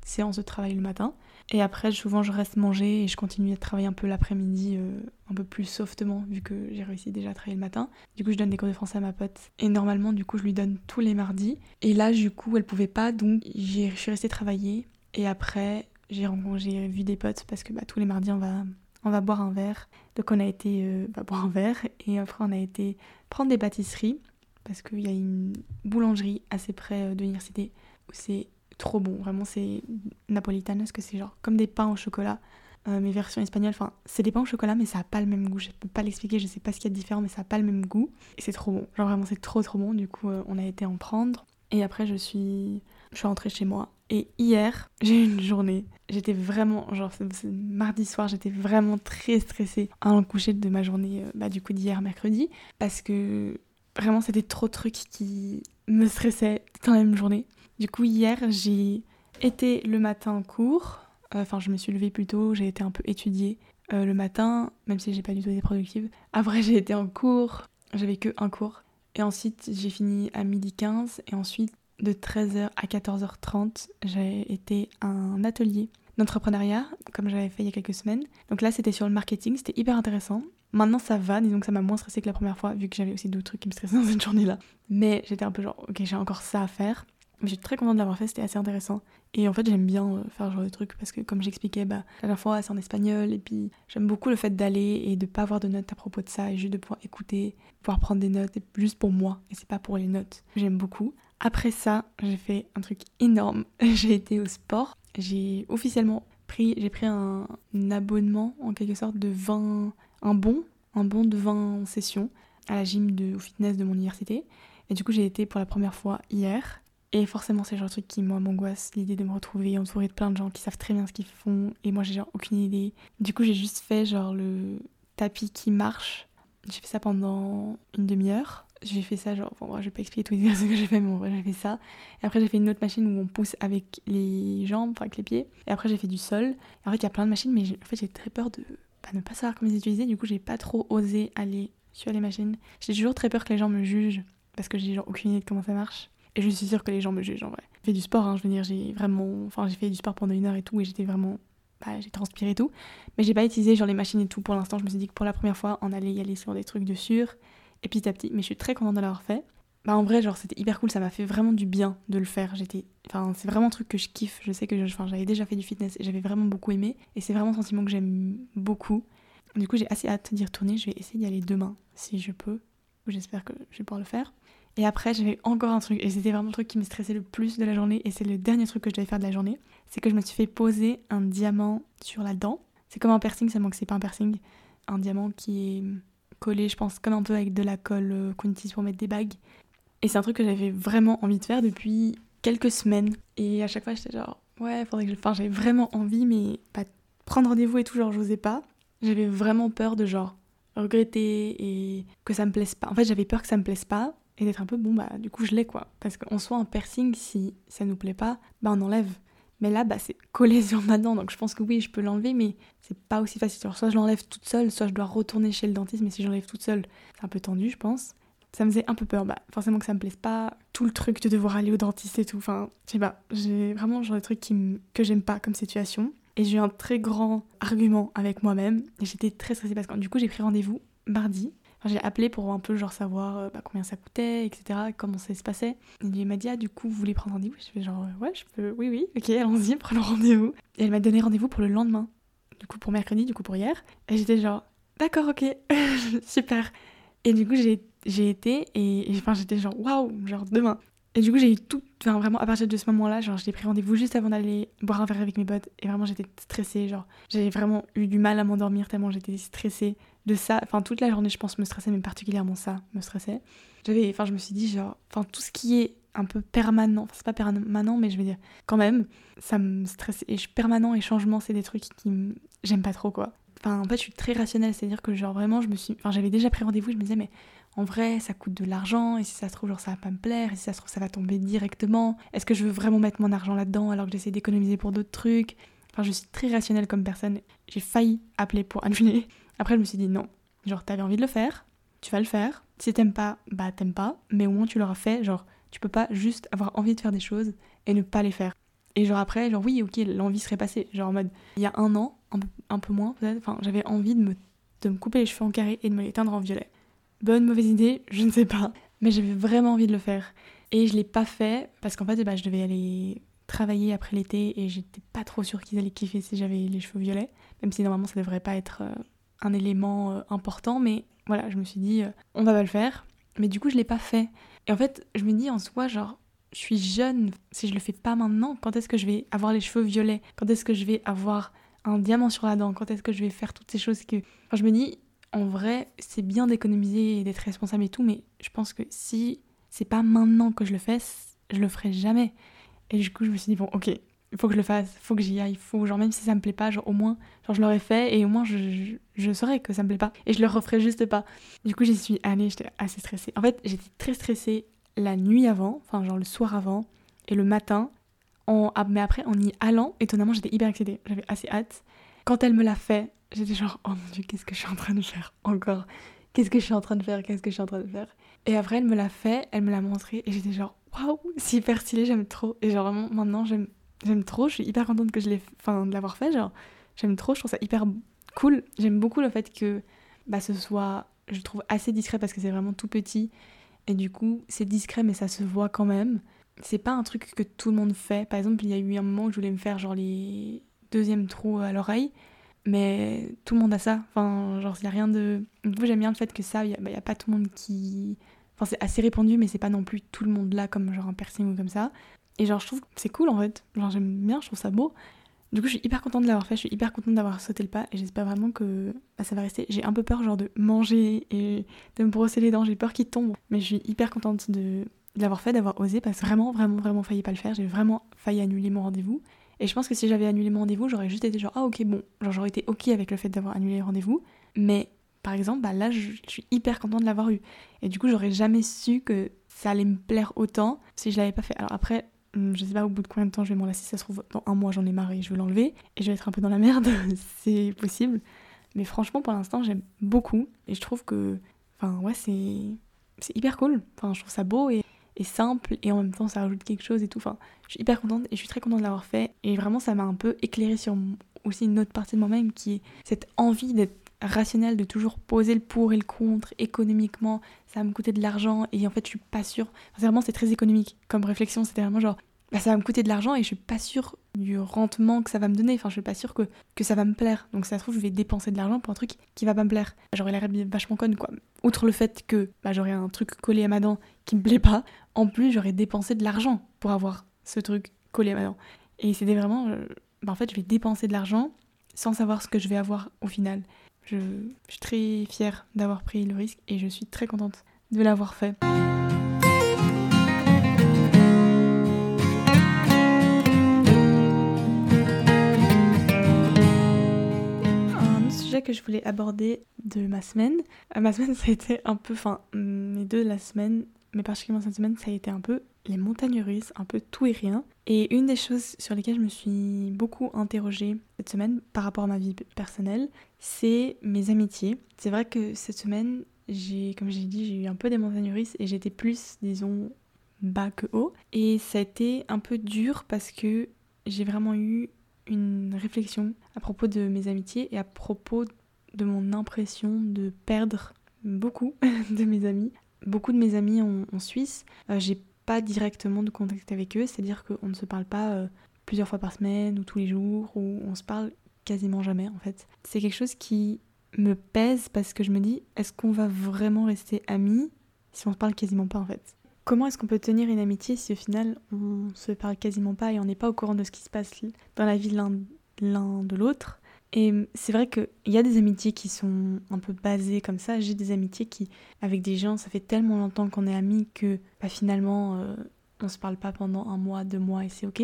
séance de travail le matin. Et après, souvent, je reste manger et je continue à travailler un peu l'après-midi, euh, un peu plus softement, vu que j'ai réussi déjà à travailler le matin. Du coup, je donne des cours de français à ma pote. Et normalement, du coup, je lui donne tous les mardis. Et là, du coup, elle pouvait pas, donc je suis restée travailler. Et après, j'ai vu des potes parce que bah, tous les mardis, on va, on va boire un verre. Donc, on a été euh, bah, boire un verre. Et après, on a été prendre des pâtisseries parce qu'il y a une boulangerie assez près euh, de l'université où c'est trop bon. Vraiment, c'est napolitain parce que c'est genre comme des pains au chocolat. Euh, mes versions espagnoles, enfin, c'est des pains au chocolat, mais ça a pas le même goût. Je peux pas l'expliquer, je sais pas ce qu'il y a de différent, mais ça a pas le même goût. Et c'est trop bon. Genre vraiment, c'est trop trop bon. Du coup, euh, on a été en prendre. Et après, je suis, je suis rentrée chez moi. Et hier, <laughs> j'ai eu une journée. J'étais vraiment, genre, mardi soir, j'étais vraiment très stressée à en coucher de ma journée, euh, bah, du coup, d'hier, mercredi. Parce que vraiment, c'était trop de trucs qui me stressaient dans la même journée. Du coup, hier, j'ai été le matin en cours. Euh, enfin, je me suis levée plus tôt, j'ai été un peu étudiée euh, le matin, même si j'ai pas du tout été productive. Après, j'ai été en cours, j'avais que un cours. Et ensuite, j'ai fini à midi 15. Et ensuite, de 13h à 14h30, j'ai été un atelier d'entrepreneuriat, comme j'avais fait il y a quelques semaines. Donc là, c'était sur le marketing, c'était hyper intéressant. Maintenant, ça va, disons que ça m'a moins stressé que la première fois, vu que j'avais aussi d'autres trucs qui me stressaient dans cette journée-là. Mais j'étais un peu genre, ok, j'ai encore ça à faire. Mais je suis très contente de l'avoir fait, c'était assez intéressant. Et en fait, j'aime bien euh, faire ce genre de trucs parce que, comme j'expliquais, bah, la dernière fois, c'est en espagnol. Et puis, j'aime beaucoup le fait d'aller et de pas avoir de notes à propos de ça et juste de pouvoir écouter, pouvoir prendre des notes, juste pour moi. Et c'est pas pour les notes. J'aime beaucoup. Après ça, j'ai fait un truc énorme. <laughs> j'ai été au sport. J'ai officiellement pris, j'ai pris un, abonnement en quelque sorte de 20, un bon, un bon de 20 sessions à la gym de, au fitness de mon université. Et du coup, j'ai été pour la première fois hier. Et forcément, c'est le genre de truc qui, moi, m'angoisse, l'idée de me retrouver entourée de plein de gens qui savent très bien ce qu'ils font. Et moi, j'ai genre aucune idée. Du coup, j'ai juste fait genre le tapis qui marche. J'ai fait ça pendant une demi-heure. J'ai fait ça, genre, bon, je vais pas expliquer les exercices que j'ai fait, mais bon, j'ai fait ça. Et après, j'ai fait une autre machine où on pousse avec les jambes, enfin avec les pieds. Et après, j'ai fait du sol. Et en fait, il y a plein de machines, mais en fait, j'ai très peur de bah, ne pas savoir comment les utiliser. Du coup, j'ai pas trop osé aller sur les machines. J'ai toujours très peur que les gens me jugent parce que j'ai genre aucune idée de comment ça marche. Et je suis sûre que les gens me jugent en vrai. J'ai fait du sport, hein, je veux dire, j'ai vraiment. Enfin, j'ai fait du sport pendant une heure et tout, et j'étais vraiment. Bah, j'ai transpiré et tout. Mais j'ai pas utilisé genre les machines et tout pour l'instant. Je me suis dit que pour la première fois, on allait y aller sur des trucs de sûr. Et petit à petit. Mais je suis très contente de l'avoir fait. Bah, en vrai, genre, c'était hyper cool. Ça m'a fait vraiment du bien de le faire. J'étais. Enfin, c'est vraiment un truc que je kiffe. Je sais que j'avais déjà fait du fitness et j'avais vraiment beaucoup aimé. Et c'est vraiment un sentiment que j'aime beaucoup. Du coup, j'ai assez hâte d'y retourner. Je vais essayer d'y aller demain, si je peux. J'espère que je vais pouvoir le faire. Et après, j'avais encore un truc, et c'était vraiment le truc qui me stressait le plus de la journée, et c'est le dernier truc que je devais faire de la journée, c'est que je me suis fait poser un diamant sur la dent. C'est comme un piercing, seulement que c'est pas un piercing. Un diamant qui est collé, je pense, comme un peu avec de la colle euh, qu'on pour mettre des bagues. Et c'est un truc que j'avais vraiment envie de faire depuis quelques semaines. Et à chaque fois, j'étais genre, ouais, faudrait que je. Enfin, j'avais vraiment envie, mais prendre rendez-vous et tout, genre, j'osais pas. J'avais vraiment peur de genre regretter et que ça me plaise pas. En fait, j'avais peur que ça me plaise pas et d'être un peu bon bah du coup je l'ai quoi. Parce qu'en soit un piercing si ça nous plaît pas bah on enlève. Mais là bah c'est collé sur ma dent donc je pense que oui je peux l'enlever mais c'est pas aussi facile. Soit je l'enlève toute seule soit je dois retourner chez le dentiste mais si j'enlève toute seule c'est un peu tendu je pense. Ça me faisait un peu peur bah forcément que ça me plaise pas tout le truc de devoir aller au dentiste et tout. Enfin je sais pas j'ai vraiment genre des trucs qui que j'aime pas comme situation. Et j'ai eu un très grand argument avec moi-même et j'étais très stressée parce que du coup j'ai pris rendez-vous mardi j'ai appelé pour un peu genre savoir euh, bah, combien ça coûtait, etc., comment ça se passait. Et il m'a dit, ah, du coup, vous voulez prendre rendez-vous? Je fais genre, ouais, je peux, oui, oui, ok, allons-y, <laughs> prenons rendez-vous. Et elle m'a donné rendez-vous pour le lendemain, du coup, pour mercredi, du coup, pour hier. Et j'étais genre, d'accord, ok, <laughs> super. Et du coup, j'ai été et, enfin, j'étais genre, waouh, genre demain. Et du coup, j'ai eu tout, enfin, vraiment, à partir de ce moment-là, genre, j'ai pris rendez-vous juste avant d'aller boire un verre avec mes potes. Et vraiment, j'étais stressée, genre, j'avais vraiment eu du mal à m'endormir tellement j'étais stressée de ça. Enfin, toute la journée, je pense, me stressait, mais particulièrement ça me stressait. J'avais, enfin, je me suis dit, genre, enfin, tout ce qui est un peu permanent. Enfin, c'est pas permanent, mais je veux dire, quand même, ça me stresse. Et je, permanent et changement, c'est des trucs qui j'aime pas trop, quoi. Enfin, en fait, je suis très rationnelle, c'est-à-dire que, genre, vraiment, je me suis. Enfin, j'avais déjà pris rendez-vous, je me disais, mais en vrai, ça coûte de l'argent, et si ça se trouve, genre, ça va pas me plaire, et si ça se trouve, ça va tomber directement. Est-ce que je veux vraiment mettre mon argent là-dedans alors que j'essaie d'économiser pour d'autres trucs? Enfin, je suis très rationnelle comme personne. J'ai failli appeler pour annuler. Après, je me suis dit, non. Genre, t'avais envie de le faire, tu vas le faire. Si t'aimes pas, bah t'aimes pas, mais au moins tu l'auras fait. Genre, tu peux pas juste avoir envie de faire des choses et ne pas les faire. Et genre après, genre oui, ok, l'envie serait passée. Genre en mode, il y a un an, un peu, moins peut-être, enfin, j'avais envie de me, de me couper les cheveux en carré et de me les teindre en violet. Bonne, mauvaise idée, <laughs> je ne sais pas. Mais j'avais vraiment envie de le faire. Et je l'ai pas fait parce qu'en fait, bah, je devais aller travailler après l'été et j'étais pas trop sûre qu'ils allaient kiffer si j'avais les cheveux violets. Même si normalement ça devrait pas être euh, un élément euh, important, mais voilà, je me suis dit, euh, on va pas le faire. Mais du coup, je l'ai pas fait. Et en fait, je me dis en soi, genre, je suis jeune, si je le fais pas maintenant, quand est-ce que je vais avoir les cheveux violets? Quand est-ce que je vais avoir un diamant sur la dent? Quand est-ce que je vais faire toutes ces choses que. Enfin, je me dis, en vrai, c'est bien d'économiser et d'être responsable et tout, mais je pense que si c'est pas maintenant que je le fais, je le ferai jamais. Et du coup, je me suis dit, bon, ok, il faut que je le fasse, faut que j'y aille, il faut, genre, même si ça me plaît pas, genre, au moins, genre, je l'aurais fait et au moins, je, je, saurais que ça me plaît pas. Et je le referai juste pas. Du coup, j'y suis allée, j'étais assez stressée. En fait, j'étais très stressée la nuit avant, enfin, genre, le soir avant et le matin. En, ah, mais après, en y allant, étonnamment, j'étais hyper excitée. J'avais assez hâte. Quand elle me l'a fait, j'étais genre, oh mon dieu, qu'est-ce que je suis en train de faire encore? Qu'est-ce que je suis en train de faire? Qu'est-ce que je suis en train de faire? Et après, elle me l'a fait, elle me l'a montré et j'étais genre, waouh, c'est hyper stylé, j'aime trop. Et genre, vraiment, maintenant, j'aime J'aime trop, je suis hyper contente que je l'ai, de l'avoir fait. Genre, j'aime trop, je trouve ça hyper cool. J'aime beaucoup le fait que bah, ce soit, je trouve, assez discret parce que c'est vraiment tout petit. Et du coup, c'est discret, mais ça se voit quand même. C'est pas un truc que tout le monde fait. Par exemple, il y a eu un moment où je voulais me faire genre les deuxièmes trous à l'oreille. Mais tout le monde a ça. Enfin, genre, il y a rien de. Du coup, j'aime bien le fait que ça, il n'y a, a, pas tout le monde qui. Enfin, c'est assez répandu, mais c'est pas non plus tout le monde là, comme genre un piercing ou comme ça. Et genre, je trouve que c'est cool en fait. Genre, j'aime bien, je trouve ça beau. Du coup, je suis hyper contente de l'avoir fait, je suis hyper contente d'avoir sauté le pas et j'espère vraiment que bah, ça va rester. J'ai un peu peur, genre, de manger et de me brosser les dents, j'ai peur qu'il tombe. Mais je suis hyper contente de, l'avoir fait, d'avoir osé parce que vraiment, vraiment, vraiment failli pas le faire. J'ai vraiment failli annuler mon rendez-vous. Et je pense que si j'avais annulé mon rendez-vous, j'aurais juste été genre, ah ok, bon, genre, j'aurais été ok avec le fait d'avoir annulé le rendez-vous. Mais par exemple, bah là, je suis hyper contente de l'avoir eu. Et du coup, j'aurais jamais su que ça allait me plaire autant si je l'avais pas fait. Alors après, je sais pas au bout de combien de temps je vais m'en lasser, ça se trouve dans un mois j'en ai marre et je veux l'enlever et je vais être un peu dans la merde, <laughs> c'est possible. Mais franchement pour l'instant j'aime beaucoup et je trouve que, enfin ouais c'est c'est hyper cool. Enfin je trouve ça beau et, et, simple et en même temps ça rajoute quelque chose et tout. Enfin je suis hyper contente et je suis très contente de l'avoir fait et vraiment ça m'a un peu éclairé sur aussi une autre partie de moi-même qui est cette envie d'être rationnel de toujours poser le pour et le contre économiquement, ça va me coûter de l'argent et en fait je suis pas sûre. vraiment c'est très économique comme réflexion, c'était vraiment genre bah, ça va me coûter de l'argent et je suis pas sûre du rendement que ça va me donner, enfin je suis pas sûre que, que ça va me plaire. Donc ça se trouve je vais dépenser de l'argent pour un truc qui va pas me plaire. J'aurais l'air vachement conne quoi. Outre le fait que bah, j'aurais un truc collé à ma dent qui me plaît pas, en plus j'aurais dépensé de l'argent pour avoir ce truc collé à ma dent. Et c'était vraiment... Euh, bah, en fait je vais dépenser de l'argent sans savoir ce que je vais avoir au final. Je, suis très fière d'avoir pris le risque et je suis très contente de l'avoir fait. Un sujet que je voulais aborder de ma semaine. Euh, ma semaine, <laughs> ça a été un peu, enfin, mes deux de la semaine, mais particulièrement cette semaine, ça a été un peu les montagnes russes, un peu tout et rien. Et une des choses sur lesquelles je me suis beaucoup interrogée cette semaine par rapport à ma vie personnelle, c'est mes amitiés. C'est vrai que cette semaine, j'ai, comme j'ai dit, j'ai eu un peu des montagnes russes et j'étais plus, disons, bas que haut. Et ça a été un peu dur parce que j'ai vraiment eu une réflexion à propos de mes amitiés et à propos de mon impression de perdre beaucoup <laughs> de mes amis. Beaucoup de mes amis en, Suisse, euh, j'ai pas directement de contact avec eux, c'est-à-dire qu'on ne se parle pas euh, plusieurs fois par semaine ou tous les jours, ou on se parle quasiment jamais en fait. C'est quelque chose qui me pèse parce que je me dis, est-ce qu'on va vraiment rester amis si on se parle quasiment pas en fait? Comment est-ce qu'on peut tenir une amitié si au final on se parle quasiment pas et on n'est pas au courant de ce qui se passe dans la vie l'un de l'autre? Et c'est vrai qu'il y a des amitiés qui sont un peu basées comme ça. J'ai des amitiés qui, avec des gens, ça fait tellement longtemps qu'on est amis que bah, finalement, euh, on se parle pas pendant un mois, deux mois et c'est ok.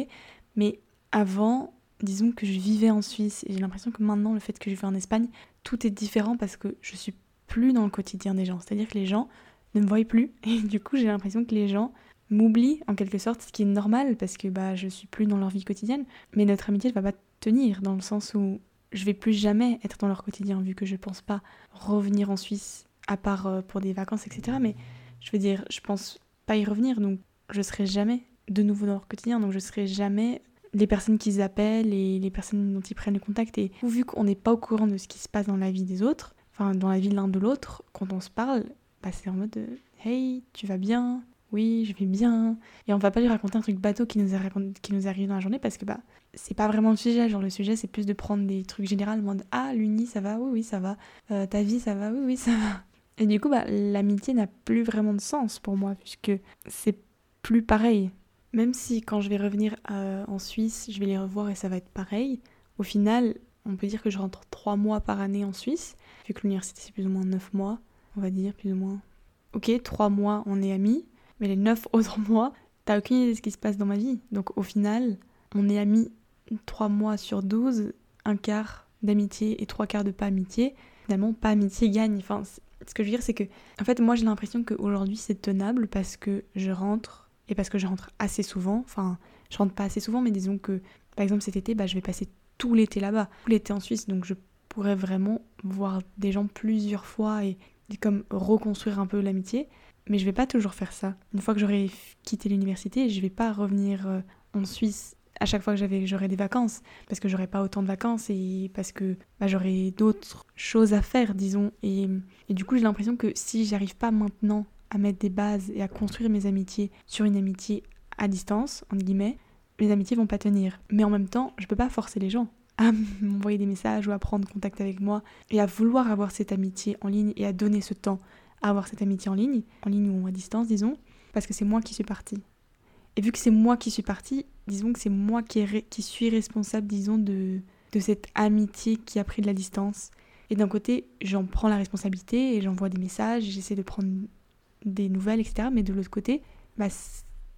Mais avant, disons que je vivais en Suisse et j'ai l'impression que maintenant, le fait que je vis en Espagne, tout est différent parce que je suis plus dans le quotidien des gens. C'est-à-dire que les gens ne me voient plus <laughs> et du coup, j'ai l'impression que les gens m'oublient en quelque sorte, ce qui est normal parce que bah je suis plus dans leur vie quotidienne. Mais notre amitié ne va pas tenir dans le sens où je vais plus jamais être dans leur quotidien vu que je pense pas revenir en Suisse à part euh, pour des vacances, etc. Mais je veux dire, je pense pas y revenir donc je serai jamais de nouveau dans leur quotidien donc je serai jamais les personnes qu'ils appellent et les personnes dont ils prennent le contact. Et vu qu'on n'est pas au courant de ce qui se passe dans la vie des autres, enfin dans la vie de l'un de l'autre, quand on se parle, bah, c'est en mode euh, Hey, tu vas bien? Oui, je vais bien. Et on va pas lui raconter un truc bateau qui nous, qui nous arrive dans la journée parce que bah c'est pas vraiment le sujet. Genre le sujet c'est plus de prendre des trucs général, mode Ah, l'uni ça va Oui, oui, ça va. Euh, ta vie ça va Oui, oui, ça va. Et du coup, bah, l'amitié n'a plus vraiment de sens pour moi puisque c'est plus pareil. Même si quand je vais revenir euh, en Suisse, je vais les revoir et ça va être pareil, au final, on peut dire que je rentre trois mois par année en Suisse, vu que l'université c'est plus ou moins neuf mois, on va dire plus ou moins. Ok, trois mois on est amis, mais les neuf <laughs> autres mois, t'as aucune idée de ce qui se passe dans ma vie. Donc au final, on est amis trois mois sur douze, un quart d'amitié et trois quarts de pas amitié. Finalement, pas amitié gagne. Enfin, ce que je veux dire, c'est que, en fait, moi j'ai l'impression qu'aujourd'hui c'est tenable parce que je rentre et parce que je rentre assez souvent. Enfin, je rentre pas assez souvent, mais disons que, par exemple, cet été, bah, je vais passer tout l'été là-bas, tout l'été en Suisse, donc je pourrais vraiment voir des gens plusieurs fois et, comme reconstruire un peu l'amitié. Mais je vais pas toujours faire ça. Une fois que j'aurai quitté l'université, je vais pas revenir euh, en Suisse à chaque fois que j'aurai des vacances, parce que j'aurai pas autant de vacances et parce que bah, j'aurai d'autres choses à faire, disons. Et, et du coup, j'ai l'impression que si j'arrive pas maintenant à mettre des bases et à construire mes amitiés sur une amitié à distance, entre guillemets, mes amitiés vont pas tenir. Mais en même temps, je peux pas forcer les gens à <laughs> m'envoyer des messages ou à prendre contact avec moi et à vouloir avoir cette amitié en ligne et à donner ce temps à avoir cette amitié en ligne, en ligne ou à distance, disons, parce que c'est moi qui suis partie. Et vu que c'est moi qui suis partie, disons que c'est moi qui, suis responsable, disons, de, de cette amitié qui a pris de la distance. Et d'un côté, j'en prends la responsabilité et j'envoie des messages, j'essaie de prendre des nouvelles, etc. Mais de l'autre côté, bah,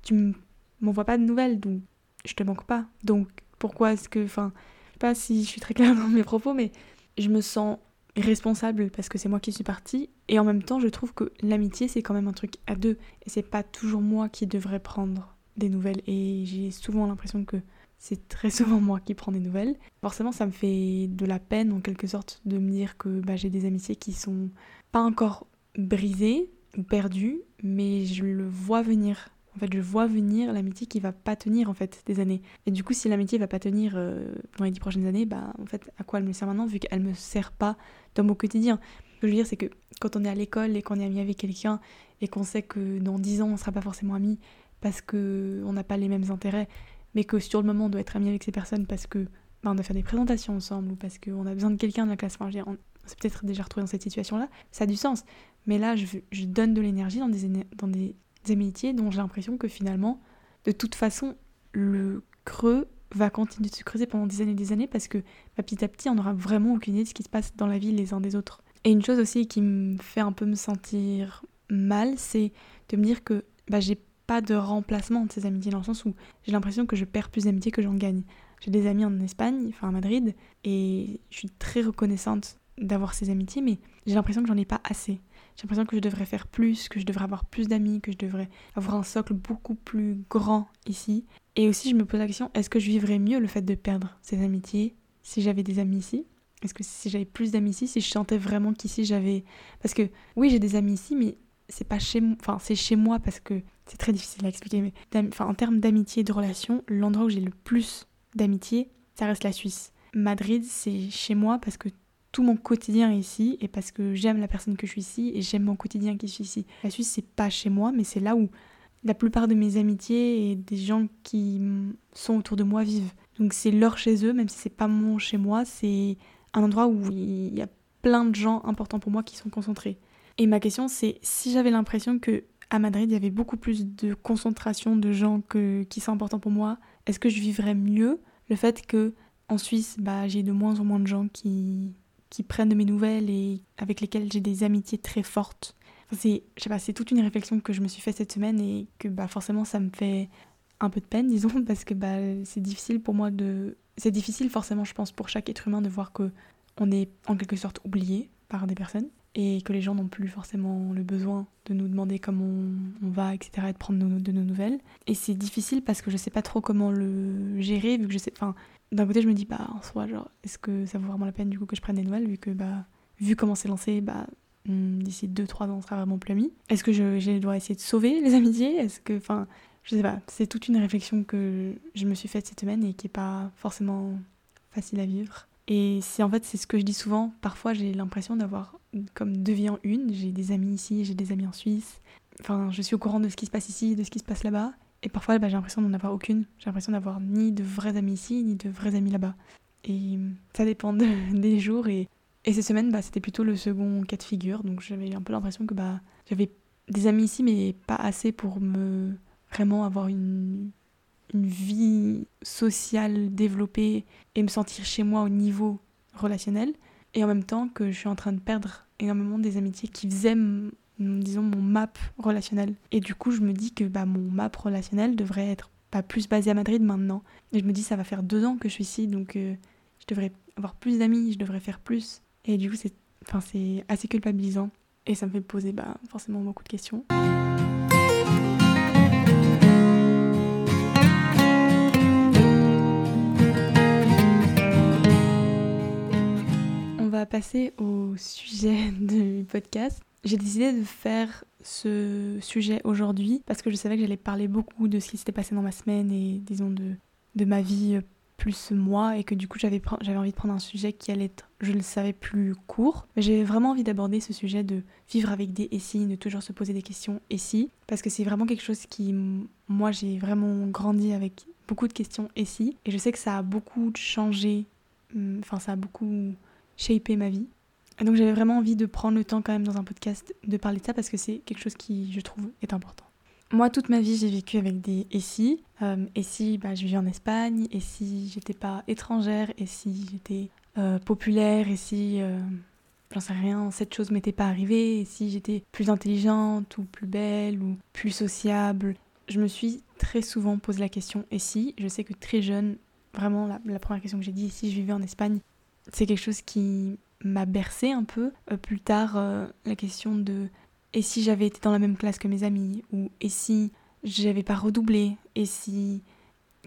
tu m'envoies pas de nouvelles, donc je te manque pas. Donc pourquoi est-ce que. Enfin, je sais pas si je suis très claire dans mes propos, mais je me sens responsable parce que c'est moi qui suis partie. Et en même temps, je trouve que l'amitié, c'est quand même un truc à deux. Et c'est pas toujours moi qui devrais prendre des nouvelles. Et j'ai souvent l'impression que c'est très <laughs> souvent moi qui prends des nouvelles. Forcément, ça me fait de la peine en quelque sorte de me dire que bah, j'ai des amitiés qui sont pas encore brisées, ou perdu, mais je le vois venir. En fait, je vois venir l'amitié qui va pas tenir en fait des années. Et du coup, si l'amitié va pas tenir euh, dans les dix prochaines années, bah en fait, à quoi elle me sert maintenant vu qu'elle me sert pas dans mon quotidien? Ce que je veux dire, c'est que quand on est à l'école et qu'on est ami avec quelqu'un et qu'on sait que dans dix ans on sera pas forcément amis parce que on n'a pas les mêmes intérêts, mais que sur le moment on doit être ami avec ces personnes parce que bah, on doit faire des présentations ensemble ou parce qu'on a besoin de quelqu'un dans la classe. Enfin, on s'est peut-être déjà retrouvé dans cette situation-là. Ça a du sens. Mais là, je, je donne de l'énergie dans des, dans des amitiés dont j'ai l'impression que finalement, de toute façon, le creux va continuer de se creuser pendant des années et des années parce que bah, petit à petit, on n'aura vraiment aucune idée de ce qui se passe dans la vie les uns des autres. Et une chose aussi qui me fait un peu me sentir mal, c'est de me dire que bah, j'ai pas de remplacement de ces amitiés dans le sens où j'ai l'impression que je perds plus d'amitiés que j'en gagne. J'ai des amis en Espagne, enfin à Madrid, et je suis très reconnaissante d'avoir ces amitiés, mais j'ai l'impression que j'en ai pas assez. J'ai l'impression que je devrais faire plus, que je devrais avoir plus d'amis, que je devrais avoir un socle beaucoup plus grand ici. Et aussi, je me pose la question, est-ce que je vivrais mieux le fait de perdre ces amitiés si j'avais des amis ici? Est-ce que si j'avais plus d'amis ici, si je sentais vraiment qu'ici j'avais... Parce que oui, j'ai des amis ici, mais c'est pas chez enfin c'est chez moi parce que c'est très difficile à expliquer, mais enfin, en termes d'amitié et de relation, l'endroit où j'ai le plus d'amitié, ça reste la Suisse. Madrid, c'est chez moi parce que tout mon quotidien ici et parce que j'aime la personne que je suis ici et j'aime mon quotidien qui suis ici. La Suisse, c'est pas chez moi, mais c'est là où la plupart de mes amitiés et des gens qui sont autour de moi vivent. Donc c'est leur chez eux, même si c'est pas mon chez moi, c'est un endroit où il y a plein de gens importants pour moi qui sont concentrés. Et ma question c'est si j'avais l'impression que à Madrid il y avait beaucoup plus de concentration de gens que, qui sont importants pour moi, est-ce que je vivrais mieux le fait que en Suisse bah, j'ai de moins en moins de gens qui qui prennent de mes nouvelles et avec lesquels j'ai des amitiés très fortes? c'est, je sais pas, c'est toute une réflexion que je me suis faite cette semaine et que bah, forcément ça me fait un peu de peine, <laughs> disons, parce que bah, c'est difficile pour moi de. C'est difficile forcément, je pense, pour chaque être humain de voir que on est en quelque sorte oublié par des personnes et que les gens n'ont plus forcément le besoin de nous demander comment on, va, etc., et de prendre de nos nouvelles. Et c'est difficile parce que je sais pas trop comment le gérer, vu que je sais. Enfin, d'un côté, je me dis, bah, en soi, genre, est-ce que ça vaut vraiment la peine du coup que je prenne des nouvelles, vu que, bah, vu comment c'est lancé, bah, hmm, d'ici 2-3 ans, on sera vraiment plus amis. Est-ce que je, je, dois essayer de sauver les amitiés? Est-ce que. Enfin, je sais pas, c'est toute une réflexion que je me suis faite cette semaine et qui est pas forcément facile à vivre. Et c'est en fait, c'est ce que je dis souvent. Parfois, j'ai l'impression d'avoir comme deux vies en une. J'ai des amis ici, j'ai des amis en Suisse. Enfin, je suis au courant de ce qui se passe ici, de ce qui se passe là-bas. Et parfois, bah, j'ai l'impression d'en avoir aucune. J'ai l'impression d'avoir ni de vrais amis ici, ni de vrais amis là-bas. Et ça dépend <laughs> des jours. Et, et cette semaine, bah, c'était plutôt le second cas de figure. Donc j'avais un peu l'impression que bah, j'avais des amis ici, mais pas assez pour me vraiment avoir une, une vie sociale développée et me sentir chez moi au niveau relationnel. Et en même temps que je suis en train de perdre énormément des amitiés qui faisaient, disons, mon map relationnel. Et du coup, je me dis que bah, mon map relationnel devrait être pas plus basé à Madrid maintenant. Et je me dis, ça va faire deux ans que je suis ici, donc euh, je devrais avoir plus d'amis, je devrais faire plus. Et du coup, c'est assez culpabilisant. Et ça me fait poser bah, forcément beaucoup de questions. Passer au sujet <laughs> du podcast. J'ai décidé de faire ce sujet aujourd'hui parce que je savais que j'allais parler beaucoup de ce qui s'était passé dans ma semaine et disons de, de ma vie plus moi et que du coup j'avais j'avais envie de prendre un sujet qui allait être, je le savais, plus court. Mais j'avais vraiment envie d'aborder ce sujet de vivre avec des et si, de toujours se poser des questions et si, parce que c'est vraiment quelque chose qui, moi j'ai vraiment grandi avec beaucoup de questions et si, et je sais que ça a beaucoup changé, enfin ça a beaucoup shaper ma vie. Et donc j'avais vraiment envie de prendre le temps quand même dans un podcast de parler de ça parce que c'est quelque chose qui, je trouve, est important. Moi, toute ma vie, j'ai vécu avec des et si. Euh, et si bah, je vivais en Espagne, et si j'étais pas étrangère, et si j'étais euh, populaire, et si, euh, j'en sais rien, cette chose m'était pas arrivée, et si j'étais plus intelligente, ou plus belle, ou plus sociable. Je me suis très souvent posé la question et si? Je sais que très jeune, vraiment, la première question que j'ai dit, et si je vivais en Espagne, c'est quelque chose qui m'a bercé un peu. Euh, plus tard, euh, la question de et si j'avais été dans la même classe que mes amis? ou et si j'avais pas redoublé? Et si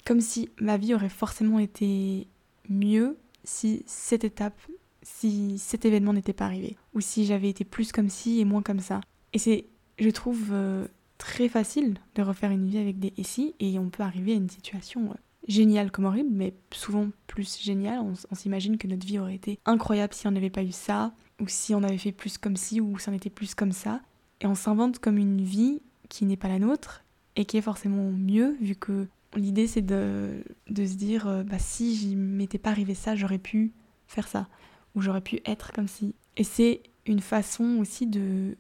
comme si ma vie aurait forcément été mieux si cette étape si cet événement n'était pas arrivé. Ou si j'avais été plus comme ci et moins comme ça. Et c'est je trouve euh, très facile de refaire une vie avec des et si et on peut arriver à une situation génial comme horrible, mais souvent plus génial. On, s'imagine que notre vie aurait été incroyable si on n'avait pas eu ça, ou si on avait fait plus comme ci, ou si on était plus comme ça. Et on s'invente comme une vie qui n'est pas la nôtre, et qui est forcément mieux, vu que l'idée c'est de, de, se dire, euh, bah si je m'étais pas arrivé ça, j'aurais pu faire ça, ou j'aurais pu être comme si. Et c'est une façon aussi de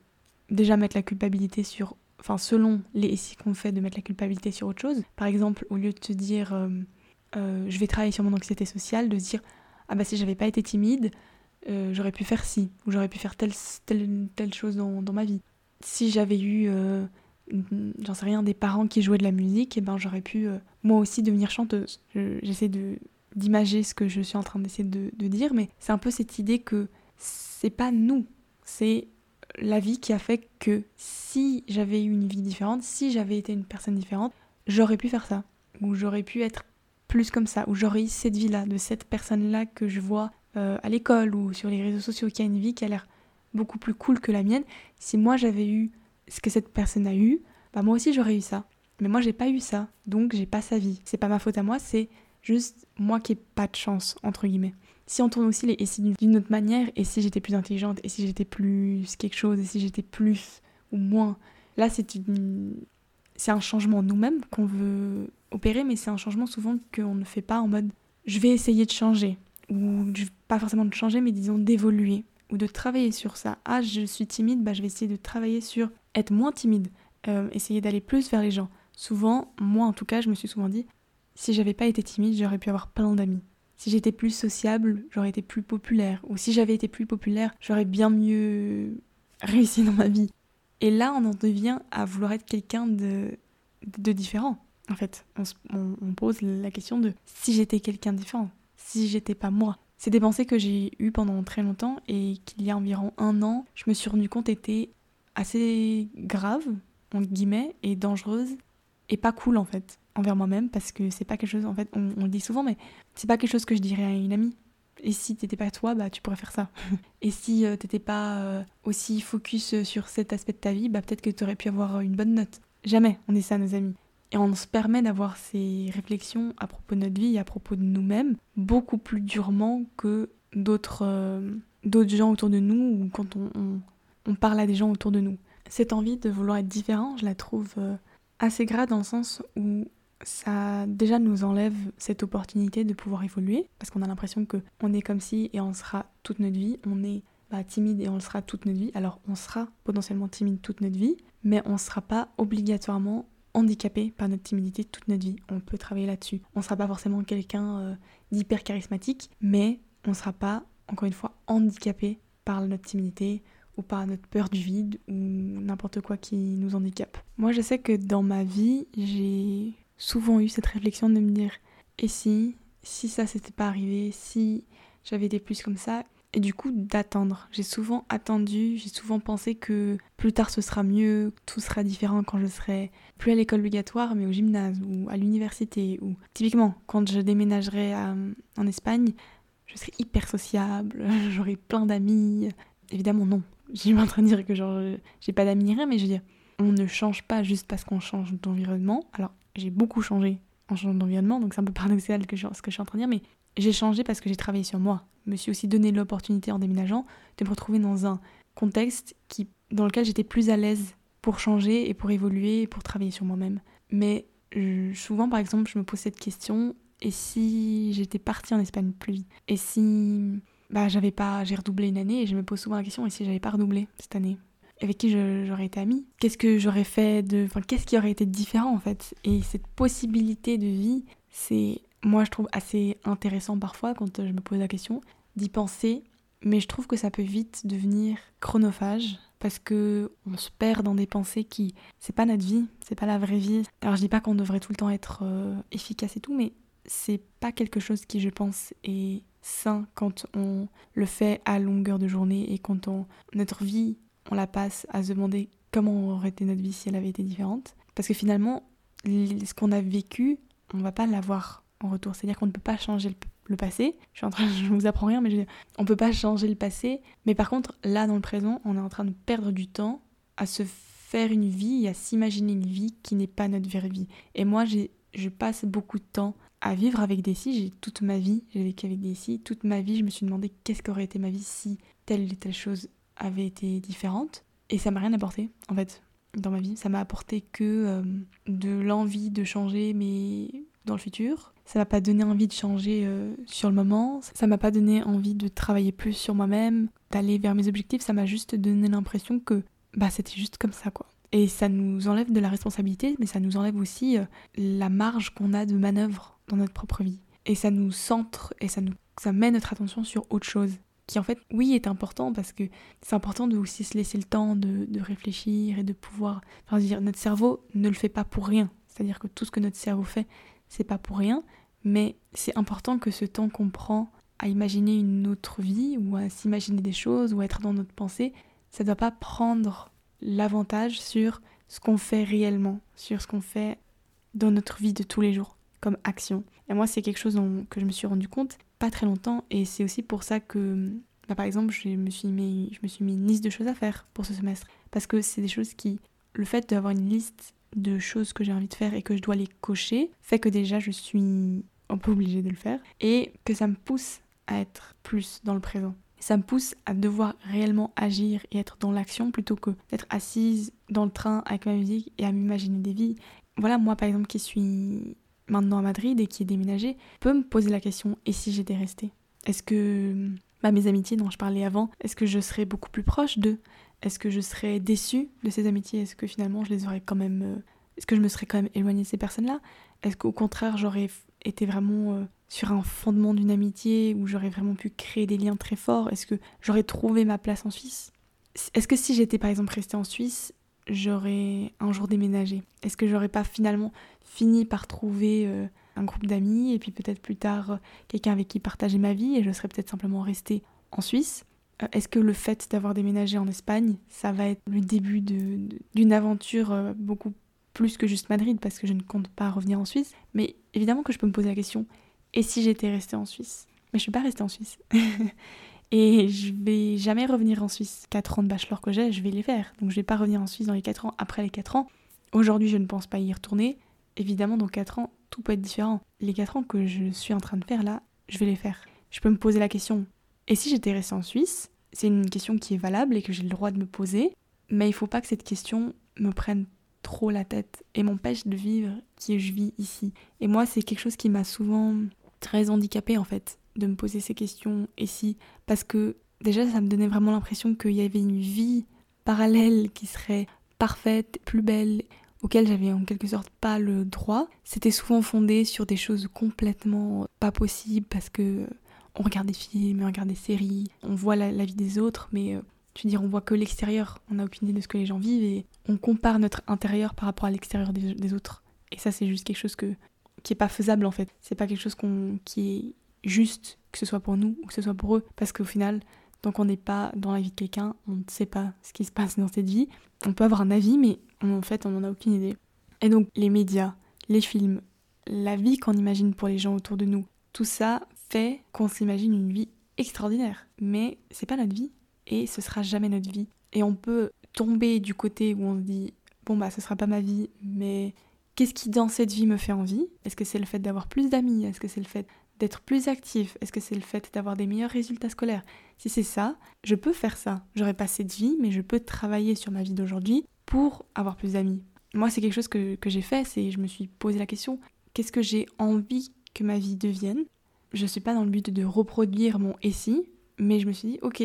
déjà mettre la culpabilité sur enfin selon les ici qu'on fait, de mettre la culpabilité sur autre chose. Par exemple, au lieu de te dire euh, euh, je vais travailler sur mon anxiété sociale, de se dire ah bah si j'avais pas été timide, euh, j'aurais pu faire ci, ou j'aurais pu faire telle, telle, chose dans, ma vie. Si j'avais eu, j'en sais rien, des parents qui jouaient de la musique, eh ben j'aurais pu moi aussi devenir chanteuse. J'essaie de d'imager ce que je suis en train d'essayer de, de dire, mais c'est un peu cette idée que c'est pas nous, c'est la vie qui a fait que si j'avais eu une vie différente, si j'avais été une personne différente, j'aurais pu faire ça. Ou j'aurais pu être plus comme ça. Ou j'aurais eu cette vie-là, de cette personne-là que je vois euh, à l'école ou sur les réseaux sociaux qui a une vie qui a l'air beaucoup plus cool que la mienne. Si moi j'avais eu ce que cette personne a eu, bah moi aussi j'aurais eu ça. Mais moi j'ai pas eu ça, donc j'ai pas sa vie. C'est pas ma faute à moi, c'est juste moi qui ai pas de chance, entre guillemets si on tourne aussi les et si d'une autre manière, et si j'étais plus intelligente, et si j'étais plus quelque chose, et si j'étais plus ou moins, là c'est une... c'est un changement nous-mêmes qu'on veut opérer, mais c'est un changement souvent qu'on ne fait pas en mode je vais essayer de changer, ou pas forcément de changer, mais disons d'évoluer, ou de travailler sur ça. Ah, je suis timide, bah, je vais essayer de travailler sur être moins timide, euh, essayer d'aller plus vers les gens. Souvent, moi en tout cas, je me suis souvent dit, si j'avais pas été timide, j'aurais pu avoir plein d'amis. Si j'étais plus sociable, j'aurais été plus populaire. Ou si j'avais été plus populaire, j'aurais bien mieux réussi dans ma vie. Et là, on en devient à vouloir être quelqu'un de, différent. En fait, on, on pose la question de si j'étais quelqu'un de différent, si j'étais pas moi. C'est des pensées que j'ai eues pendant très longtemps et qu'il y a environ un an, je me suis rendu compte étaient assez graves, entre guillemets, et dangereuses et pas cool en fait envers moi-même parce que c'est pas quelque chose en fait on, le dit souvent mais c'est pas quelque chose que je dirais à une amie. Et si t'étais pas toi bah tu pourrais faire ça. <laughs> Et si euh, t'étais pas euh, aussi focus sur cet aspect de ta vie bah peut-être que t'aurais pu avoir une bonne note. Jamais on est ça nos amis. Et on se permet d'avoir ces réflexions à propos de notre vie et à propos de nous-mêmes beaucoup plus durement que d'autres euh, d'autres gens autour de nous ou quand on, on, parle à des gens autour de nous. Cette envie de vouloir être différent je la trouve assez gras dans le sens où ça déjà nous enlève cette opportunité de pouvoir évoluer parce qu'on a l'impression que on est comme si et on sera toute notre vie, on est bah, timide et on le sera toute notre vie. Alors on sera potentiellement timide toute notre vie, mais on ne sera pas obligatoirement handicapé par notre timidité toute notre vie. On peut travailler là-dessus. On ne sera pas forcément quelqu'un euh, d'hyper charismatique, mais on ne sera pas, encore une fois, handicapé par notre timidité ou par notre peur du vide ou n'importe quoi qui nous handicape. Moi je sais que dans ma vie, j'ai souvent eu cette réflexion de me dire et si si ça s'était pas arrivé, si j'avais des plus comme ça? Et du coup d'attendre. J'ai souvent attendu, j'ai souvent pensé que plus tard ce sera mieux, tout sera différent quand je serai plus à l'école obligatoire mais au gymnase ou à l'université ou typiquement quand je déménagerai en Espagne, je serai hyper sociable, <laughs> j'aurai plein d'amis. Évidemment non, je suis en train de dire que genre j'ai pas d'amis rien, mais je veux dire, on ne change pas juste parce qu'on change d'environnement. Alors j'ai beaucoup changé en changeant d'environnement, donc c'est un peu paradoxal que ce que je suis en train de dire, mais j'ai changé parce que j'ai travaillé sur moi. Je me suis aussi donné l'opportunité en déménageant de me retrouver dans un contexte dans lequel j'étais plus à l'aise pour changer et pour évoluer et pour travailler sur moi-même. Mais souvent, par exemple, je me pose cette question et si j'étais partie en Espagne plus vite? Et si bah j'avais pas j'ai redoublé une année et je me pose souvent la question et si j'avais pas redoublé cette année? Avec qui j'aurais été amie? Qu'est-ce que j'aurais fait de enfin qu'est-ce qui aurait été différent en fait? Et cette possibilité de vie c'est moi je trouve assez intéressant parfois quand je me pose la question d'y penser mais je trouve que ça peut vite devenir chronophage parce que on se perd dans des pensées qui c'est pas notre vie, c'est pas la vraie vie. Alors je dis pas qu'on devrait tout le temps être euh, efficace et tout, mais c'est pas quelque chose qui je pense est sain quand on le fait à longueur de journée et quand on, notre vie, on la passe à se demander comment aurait été notre vie si elle avait été différente. Parce que finalement, ce qu'on a vécu, on va pas l'avoir en retour. C'est-à-dire qu'on ne peut pas changer le, passé. Je suis en train, <laughs> je vous apprends rien, mais je on peut pas changer le passé. Mais par contre, là, dans le présent, on est en train de perdre du temps à se faire une vie et à s'imaginer une vie qui n'est pas notre vraie vie. Et moi, je passe beaucoup de temps à vivre avec des si. J'ai toute ma vie, j'ai vécu avec des si. Toute ma vie, je me suis demandé qu'est-ce qu'aurait été ma vie si telle ou telle chose avait été différente. Et ça m'a rien apporté, en fait, dans ma vie. Ça m'a apporté que euh, de l'envie de changer, mais dans le futur. Ça m'a pas donné envie de changer euh, sur le moment. Ça m'a pas donné envie de travailler plus sur moi-même, d'aller vers mes objectifs. Ça m'a juste donné l'impression que bah c'était juste comme ça, quoi. Et ça nous enlève de la responsabilité, mais ça nous enlève aussi euh, la marge qu'on a de manœuvre dans notre propre vie. Et ça nous centre et ça, nous, ça met notre attention sur autre chose. Qui en fait, oui, est important parce que c'est important de aussi se laisser le temps de, de réfléchir et de pouvoir. Enfin, dire, notre cerveau ne le fait pas pour rien. C'est-à-dire que tout ce que notre cerveau fait, c'est pas pour rien. Mais c'est important que ce temps qu'on prend à imaginer une autre vie ou à s'imaginer des choses ou à être dans notre pensée, ça ne doit pas prendre l'avantage sur ce qu'on fait réellement, sur ce qu'on fait dans notre vie de tous les jours comme action. Et moi, c'est quelque chose dont, que je me suis rendu compte pas très longtemps. Et c'est aussi pour ça que, bah, par exemple, je me, suis mis, je me suis mis une liste de choses à faire pour ce semestre. Parce que c'est des choses qui. Le fait d'avoir une liste de choses que j'ai envie de faire et que je dois les cocher fait que déjà je suis un peu obligée de le faire et que ça me pousse à être plus dans le présent. Ça me pousse à devoir réellement agir et être dans l'action plutôt que d'être assise dans le train avec ma musique et à m'imaginer des vies. Voilà, moi par exemple qui suis maintenant à Madrid et qui est déménagé, peut me poser la question et si j'étais restée? Est-ce que bah, mes amitiés dont je parlais avant, est-ce que je serais beaucoup plus proche d'eux? Est-ce que je serais déçue de ces amitiés? Est-ce que finalement je les aurais quand même. Euh, est-ce que je me serais quand même éloignée de ces personnes-là? Est-ce qu'au contraire j'aurais été vraiment euh, sur un fondement d'une amitié où j'aurais vraiment pu créer des liens très forts? Est-ce que j'aurais trouvé ma place en Suisse? Est-ce que si j'étais par exemple restée en Suisse, j'aurais un jour déménagé. Est-ce que j'aurais pas finalement fini par trouver euh, un groupe d'amis et puis peut-être plus tard euh, quelqu'un avec qui partager ma vie et je serais peut-être simplement restée en Suisse? Euh, Est-ce que le fait d'avoir déménagé en Espagne, ça va être le début d'une aventure beaucoup plus que juste Madrid parce que je ne compte pas revenir en Suisse? Mais évidemment que je peux me poser la question et si j'étais restée en Suisse? Mais je suis pas restée en Suisse. <laughs> Et je vais jamais revenir en Suisse. 4 ans de bachelor que j'ai, je vais les faire. Donc je vais pas revenir en Suisse dans les 4 ans, après les 4 ans. Aujourd'hui, je ne pense pas y retourner. Évidemment, dans 4 ans, tout peut être différent. Les 4 ans que je suis en train de faire là, je vais les faire. Je peux me poser la question. Et si j'étais restée en Suisse? C'est une question qui est valable et que j'ai le droit de me poser. Mais il faut pas que cette question me prenne trop la tête et m'empêche de vivre qui je vis ici. Et moi, c'est quelque chose qui m'a souvent très handicapée en fait de me poser ces questions et si parce que déjà ça me donnait vraiment l'impression qu'il y avait une vie parallèle qui serait parfaite, plus belle, auquel j'avais en quelque sorte pas le droit. C'était souvent fondé sur des choses complètement pas possibles parce que on regarde des films, on regarde des séries, on voit la, vie des autres, mais tu euh, veux dire, on voit que l'extérieur, on n'a aucune idée de ce que les gens vivent et on compare notre intérieur par rapport à l'extérieur des, autres. Et ça, c'est juste quelque chose que, qui est pas faisable en fait. C'est pas quelque chose qu'on, qui est juste, que ce soit pour nous ou que ce soit pour eux, parce qu'au final, tant qu'on n'est pas dans la vie de quelqu'un, on ne sait pas ce qui se passe dans cette vie. On peut avoir un avis, mais en fait, on n'en a aucune idée. Et donc, les médias, les films, la vie qu'on imagine pour les gens autour de nous, tout ça fait qu'on s'imagine une vie extraordinaire. Mais c'est pas notre vie, et ce sera jamais notre vie. Et on peut tomber du côté où on se dit, bon bah ce sera pas ma vie, mais qu'est-ce qui dans cette vie me fait envie? Est-ce que c'est le fait d'avoir plus d'amis? Est-ce que c'est le fait d'être plus actif Est-ce que c'est le fait d'avoir des meilleurs résultats scolaires? Si c'est ça, je peux faire ça. J'aurais pas cette vie, mais je peux travailler sur ma vie d'aujourd'hui pour avoir plus d'amis. Moi, c'est quelque chose que, j'ai fait, c'est je me suis posé la question, qu'est-ce que j'ai envie que ma vie devienne? Je suis pas dans le but de reproduire mon SI, mais je me suis dit, ok,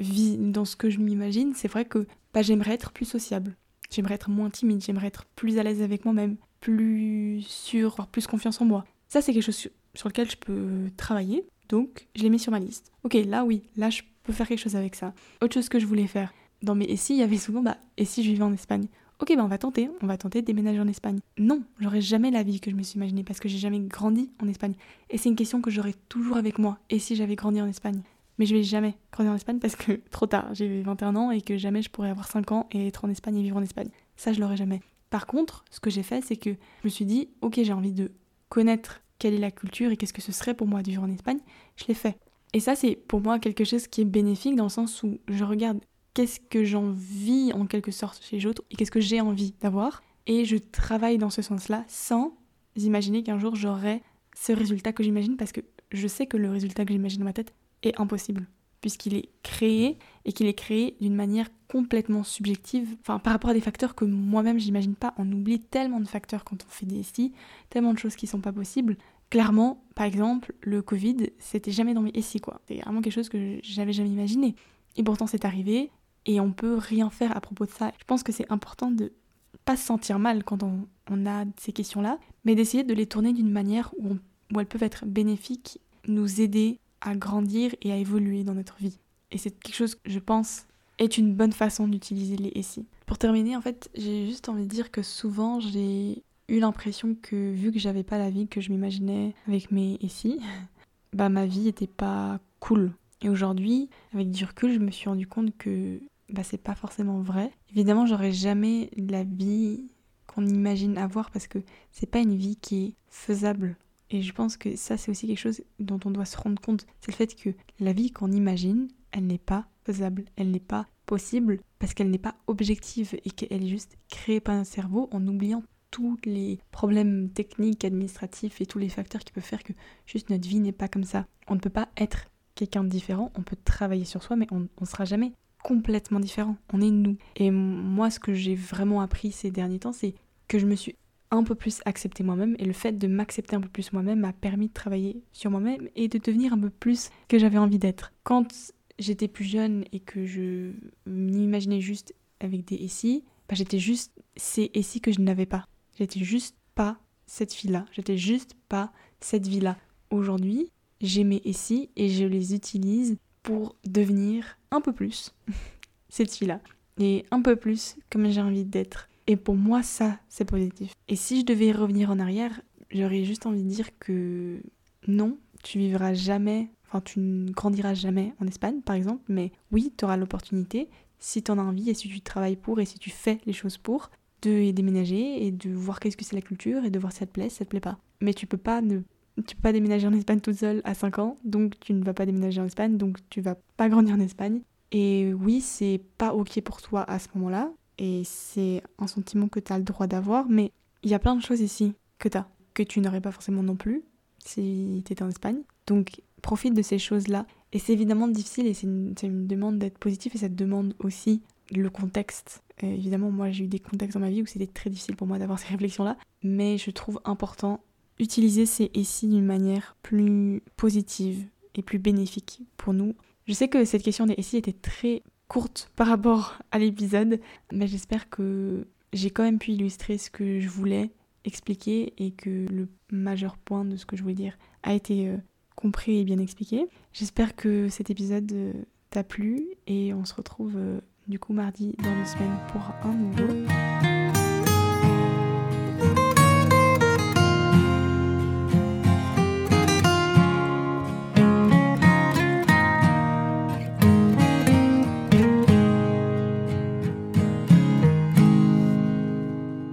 vie, dans ce que je m'imagine, c'est vrai que bah, j'aimerais être plus sociable. J'aimerais être moins timide, j'aimerais être plus à l'aise avec moi-même, plus sûr, avoir plus confiance en moi. Ça, c'est quelque chose sur lequel je peux travailler. Donc, je l'ai mis sur ma liste. Ok, là oui, là je peux faire quelque chose avec ça. Autre chose que je voulais faire. Dans mes et si, il y avait souvent, bah, et si je vivais en Espagne? Ok, bah on va tenter, on va tenter de déménager en Espagne. Non, j'aurais jamais la vie que je me suis imaginée parce que j'ai jamais grandi en Espagne. Et c'est une question que j'aurais toujours avec moi. Et si j'avais grandi en Espagne? Mais je vais jamais grandir en Espagne parce que <laughs> trop tard, j'ai 21 ans et que jamais je pourrais avoir 5 ans et être en Espagne et vivre en Espagne. Ça, je l'aurais jamais. Par contre, ce que j'ai fait, c'est que je me suis dit, ok, j'ai envie de connaître quelle est la culture et qu'est-ce que ce serait pour moi de vivre en Espagne, je l'ai fait. Et ça, c'est pour moi quelque chose qui est bénéfique dans le sens où je regarde qu'est-ce que j'envie en quelque sorte chez les autres et qu'est-ce que j'ai envie d'avoir. Et je travaille dans ce sens-là sans imaginer qu'un jour j'aurai ce résultat que j'imagine parce que je sais que le résultat que j'imagine dans ma tête est impossible puisqu'il est créé et qu'il est créé d'une manière complètement subjective, enfin par rapport à des facteurs que moi-même j'imagine pas. On oublie tellement de facteurs quand on fait des SI, tellement de choses qui sont pas possibles. Clairement, par exemple, le Covid, c'était jamais dans mes SI quoi. C'est vraiment quelque chose que j'avais jamais imaginé. Et pourtant c'est arrivé et on peut rien faire à propos de ça. Je pense que c'est important de pas se sentir mal quand on, a ces questions-là, mais d'essayer de les tourner d'une manière où, où elles peuvent être bénéfiques, nous aider à grandir et à évoluer dans notre vie. Et c'est quelque chose je pense est une bonne façon d'utiliser les SI. Pour terminer, en fait, j'ai juste envie de dire que souvent j'ai eu l'impression que vu que j'avais pas la vie que je m'imaginais avec mes SI, <laughs> bah ma vie était pas cool. Et aujourd'hui, avec du recul, je me suis rendu compte que bah c'est pas forcément vrai. Évidemment, j'aurais jamais la vie qu'on imagine avoir parce que c'est pas une vie qui est faisable et je pense que ça, c'est aussi quelque chose dont on doit se rendre compte. C'est le fait que la vie qu'on imagine, elle n'est pas faisable, elle n'est pas possible parce qu'elle n'est pas objective et qu'elle est juste créée par un cerveau en oubliant tous les problèmes techniques, administratifs et tous les facteurs qui peuvent faire que juste notre vie n'est pas comme ça. On ne peut pas être quelqu'un de différent, on peut travailler sur soi, mais on ne sera jamais complètement différent. On est nous. Et moi, ce que j'ai vraiment appris ces derniers temps, c'est que je me suis un peu plus accepter moi-même et le fait de m'accepter un peu plus moi-même m'a permis de travailler sur moi-même et de devenir un peu plus que j'avais envie d'être. Quand j'étais plus jeune et que je m'imaginais juste avec des SI, bah j'étais juste ces SI que je n'avais pas. J'étais juste pas cette fille-là, j'étais juste pas cette vie-là. Aujourd'hui, j'ai mes SI et je les utilise pour devenir un peu plus <laughs> cette fille-là. et un peu plus comme j'ai envie d'être. Et pour moi, ça, c'est positif. Et si je devais revenir en arrière, j'aurais juste envie de dire que non, tu vivras jamais, enfin tu ne grandiras jamais en Espagne par exemple, mais oui, tu auras l'opportunité, si tu en as envie et si tu travailles pour et si tu fais les choses pour, de déménager et de voir qu'est-ce que c'est la culture et de voir si ça te plaît, si ça te plaît pas. Mais tu peux pas ne tu peux pas déménager en Espagne toute seule à 5 ans, donc tu ne vas pas déménager en Espagne, donc tu vas pas grandir en Espagne. Et oui, c'est pas ok pour toi à ce moment-là, et c'est un sentiment que tu as le droit d'avoir, mais il y a plein de choses ici que tu que tu n'aurais pas forcément non plus si tu étais en Espagne. Donc profite de ces choses-là. Et c'est évidemment difficile et c'est une, demande d'être positif et ça demande aussi le contexte. évidemment, moi j'ai eu des contextes dans ma vie où c'était très difficile pour moi d'avoir ces réflexions-là, mais je trouve important utiliser ces ici d'une manière plus positive et plus bénéfique pour nous. Je sais que cette question des ici était très courte par rapport à l'épisode, mais j'espère que j'ai quand même pu illustrer ce que je voulais expliquer et que le majeur point de ce que je voulais dire a été euh, compris et bien expliqué. J'espère que cet épisode euh, t'a plu et on se retrouve euh, du coup mardi dans une semaine pour un nouveau.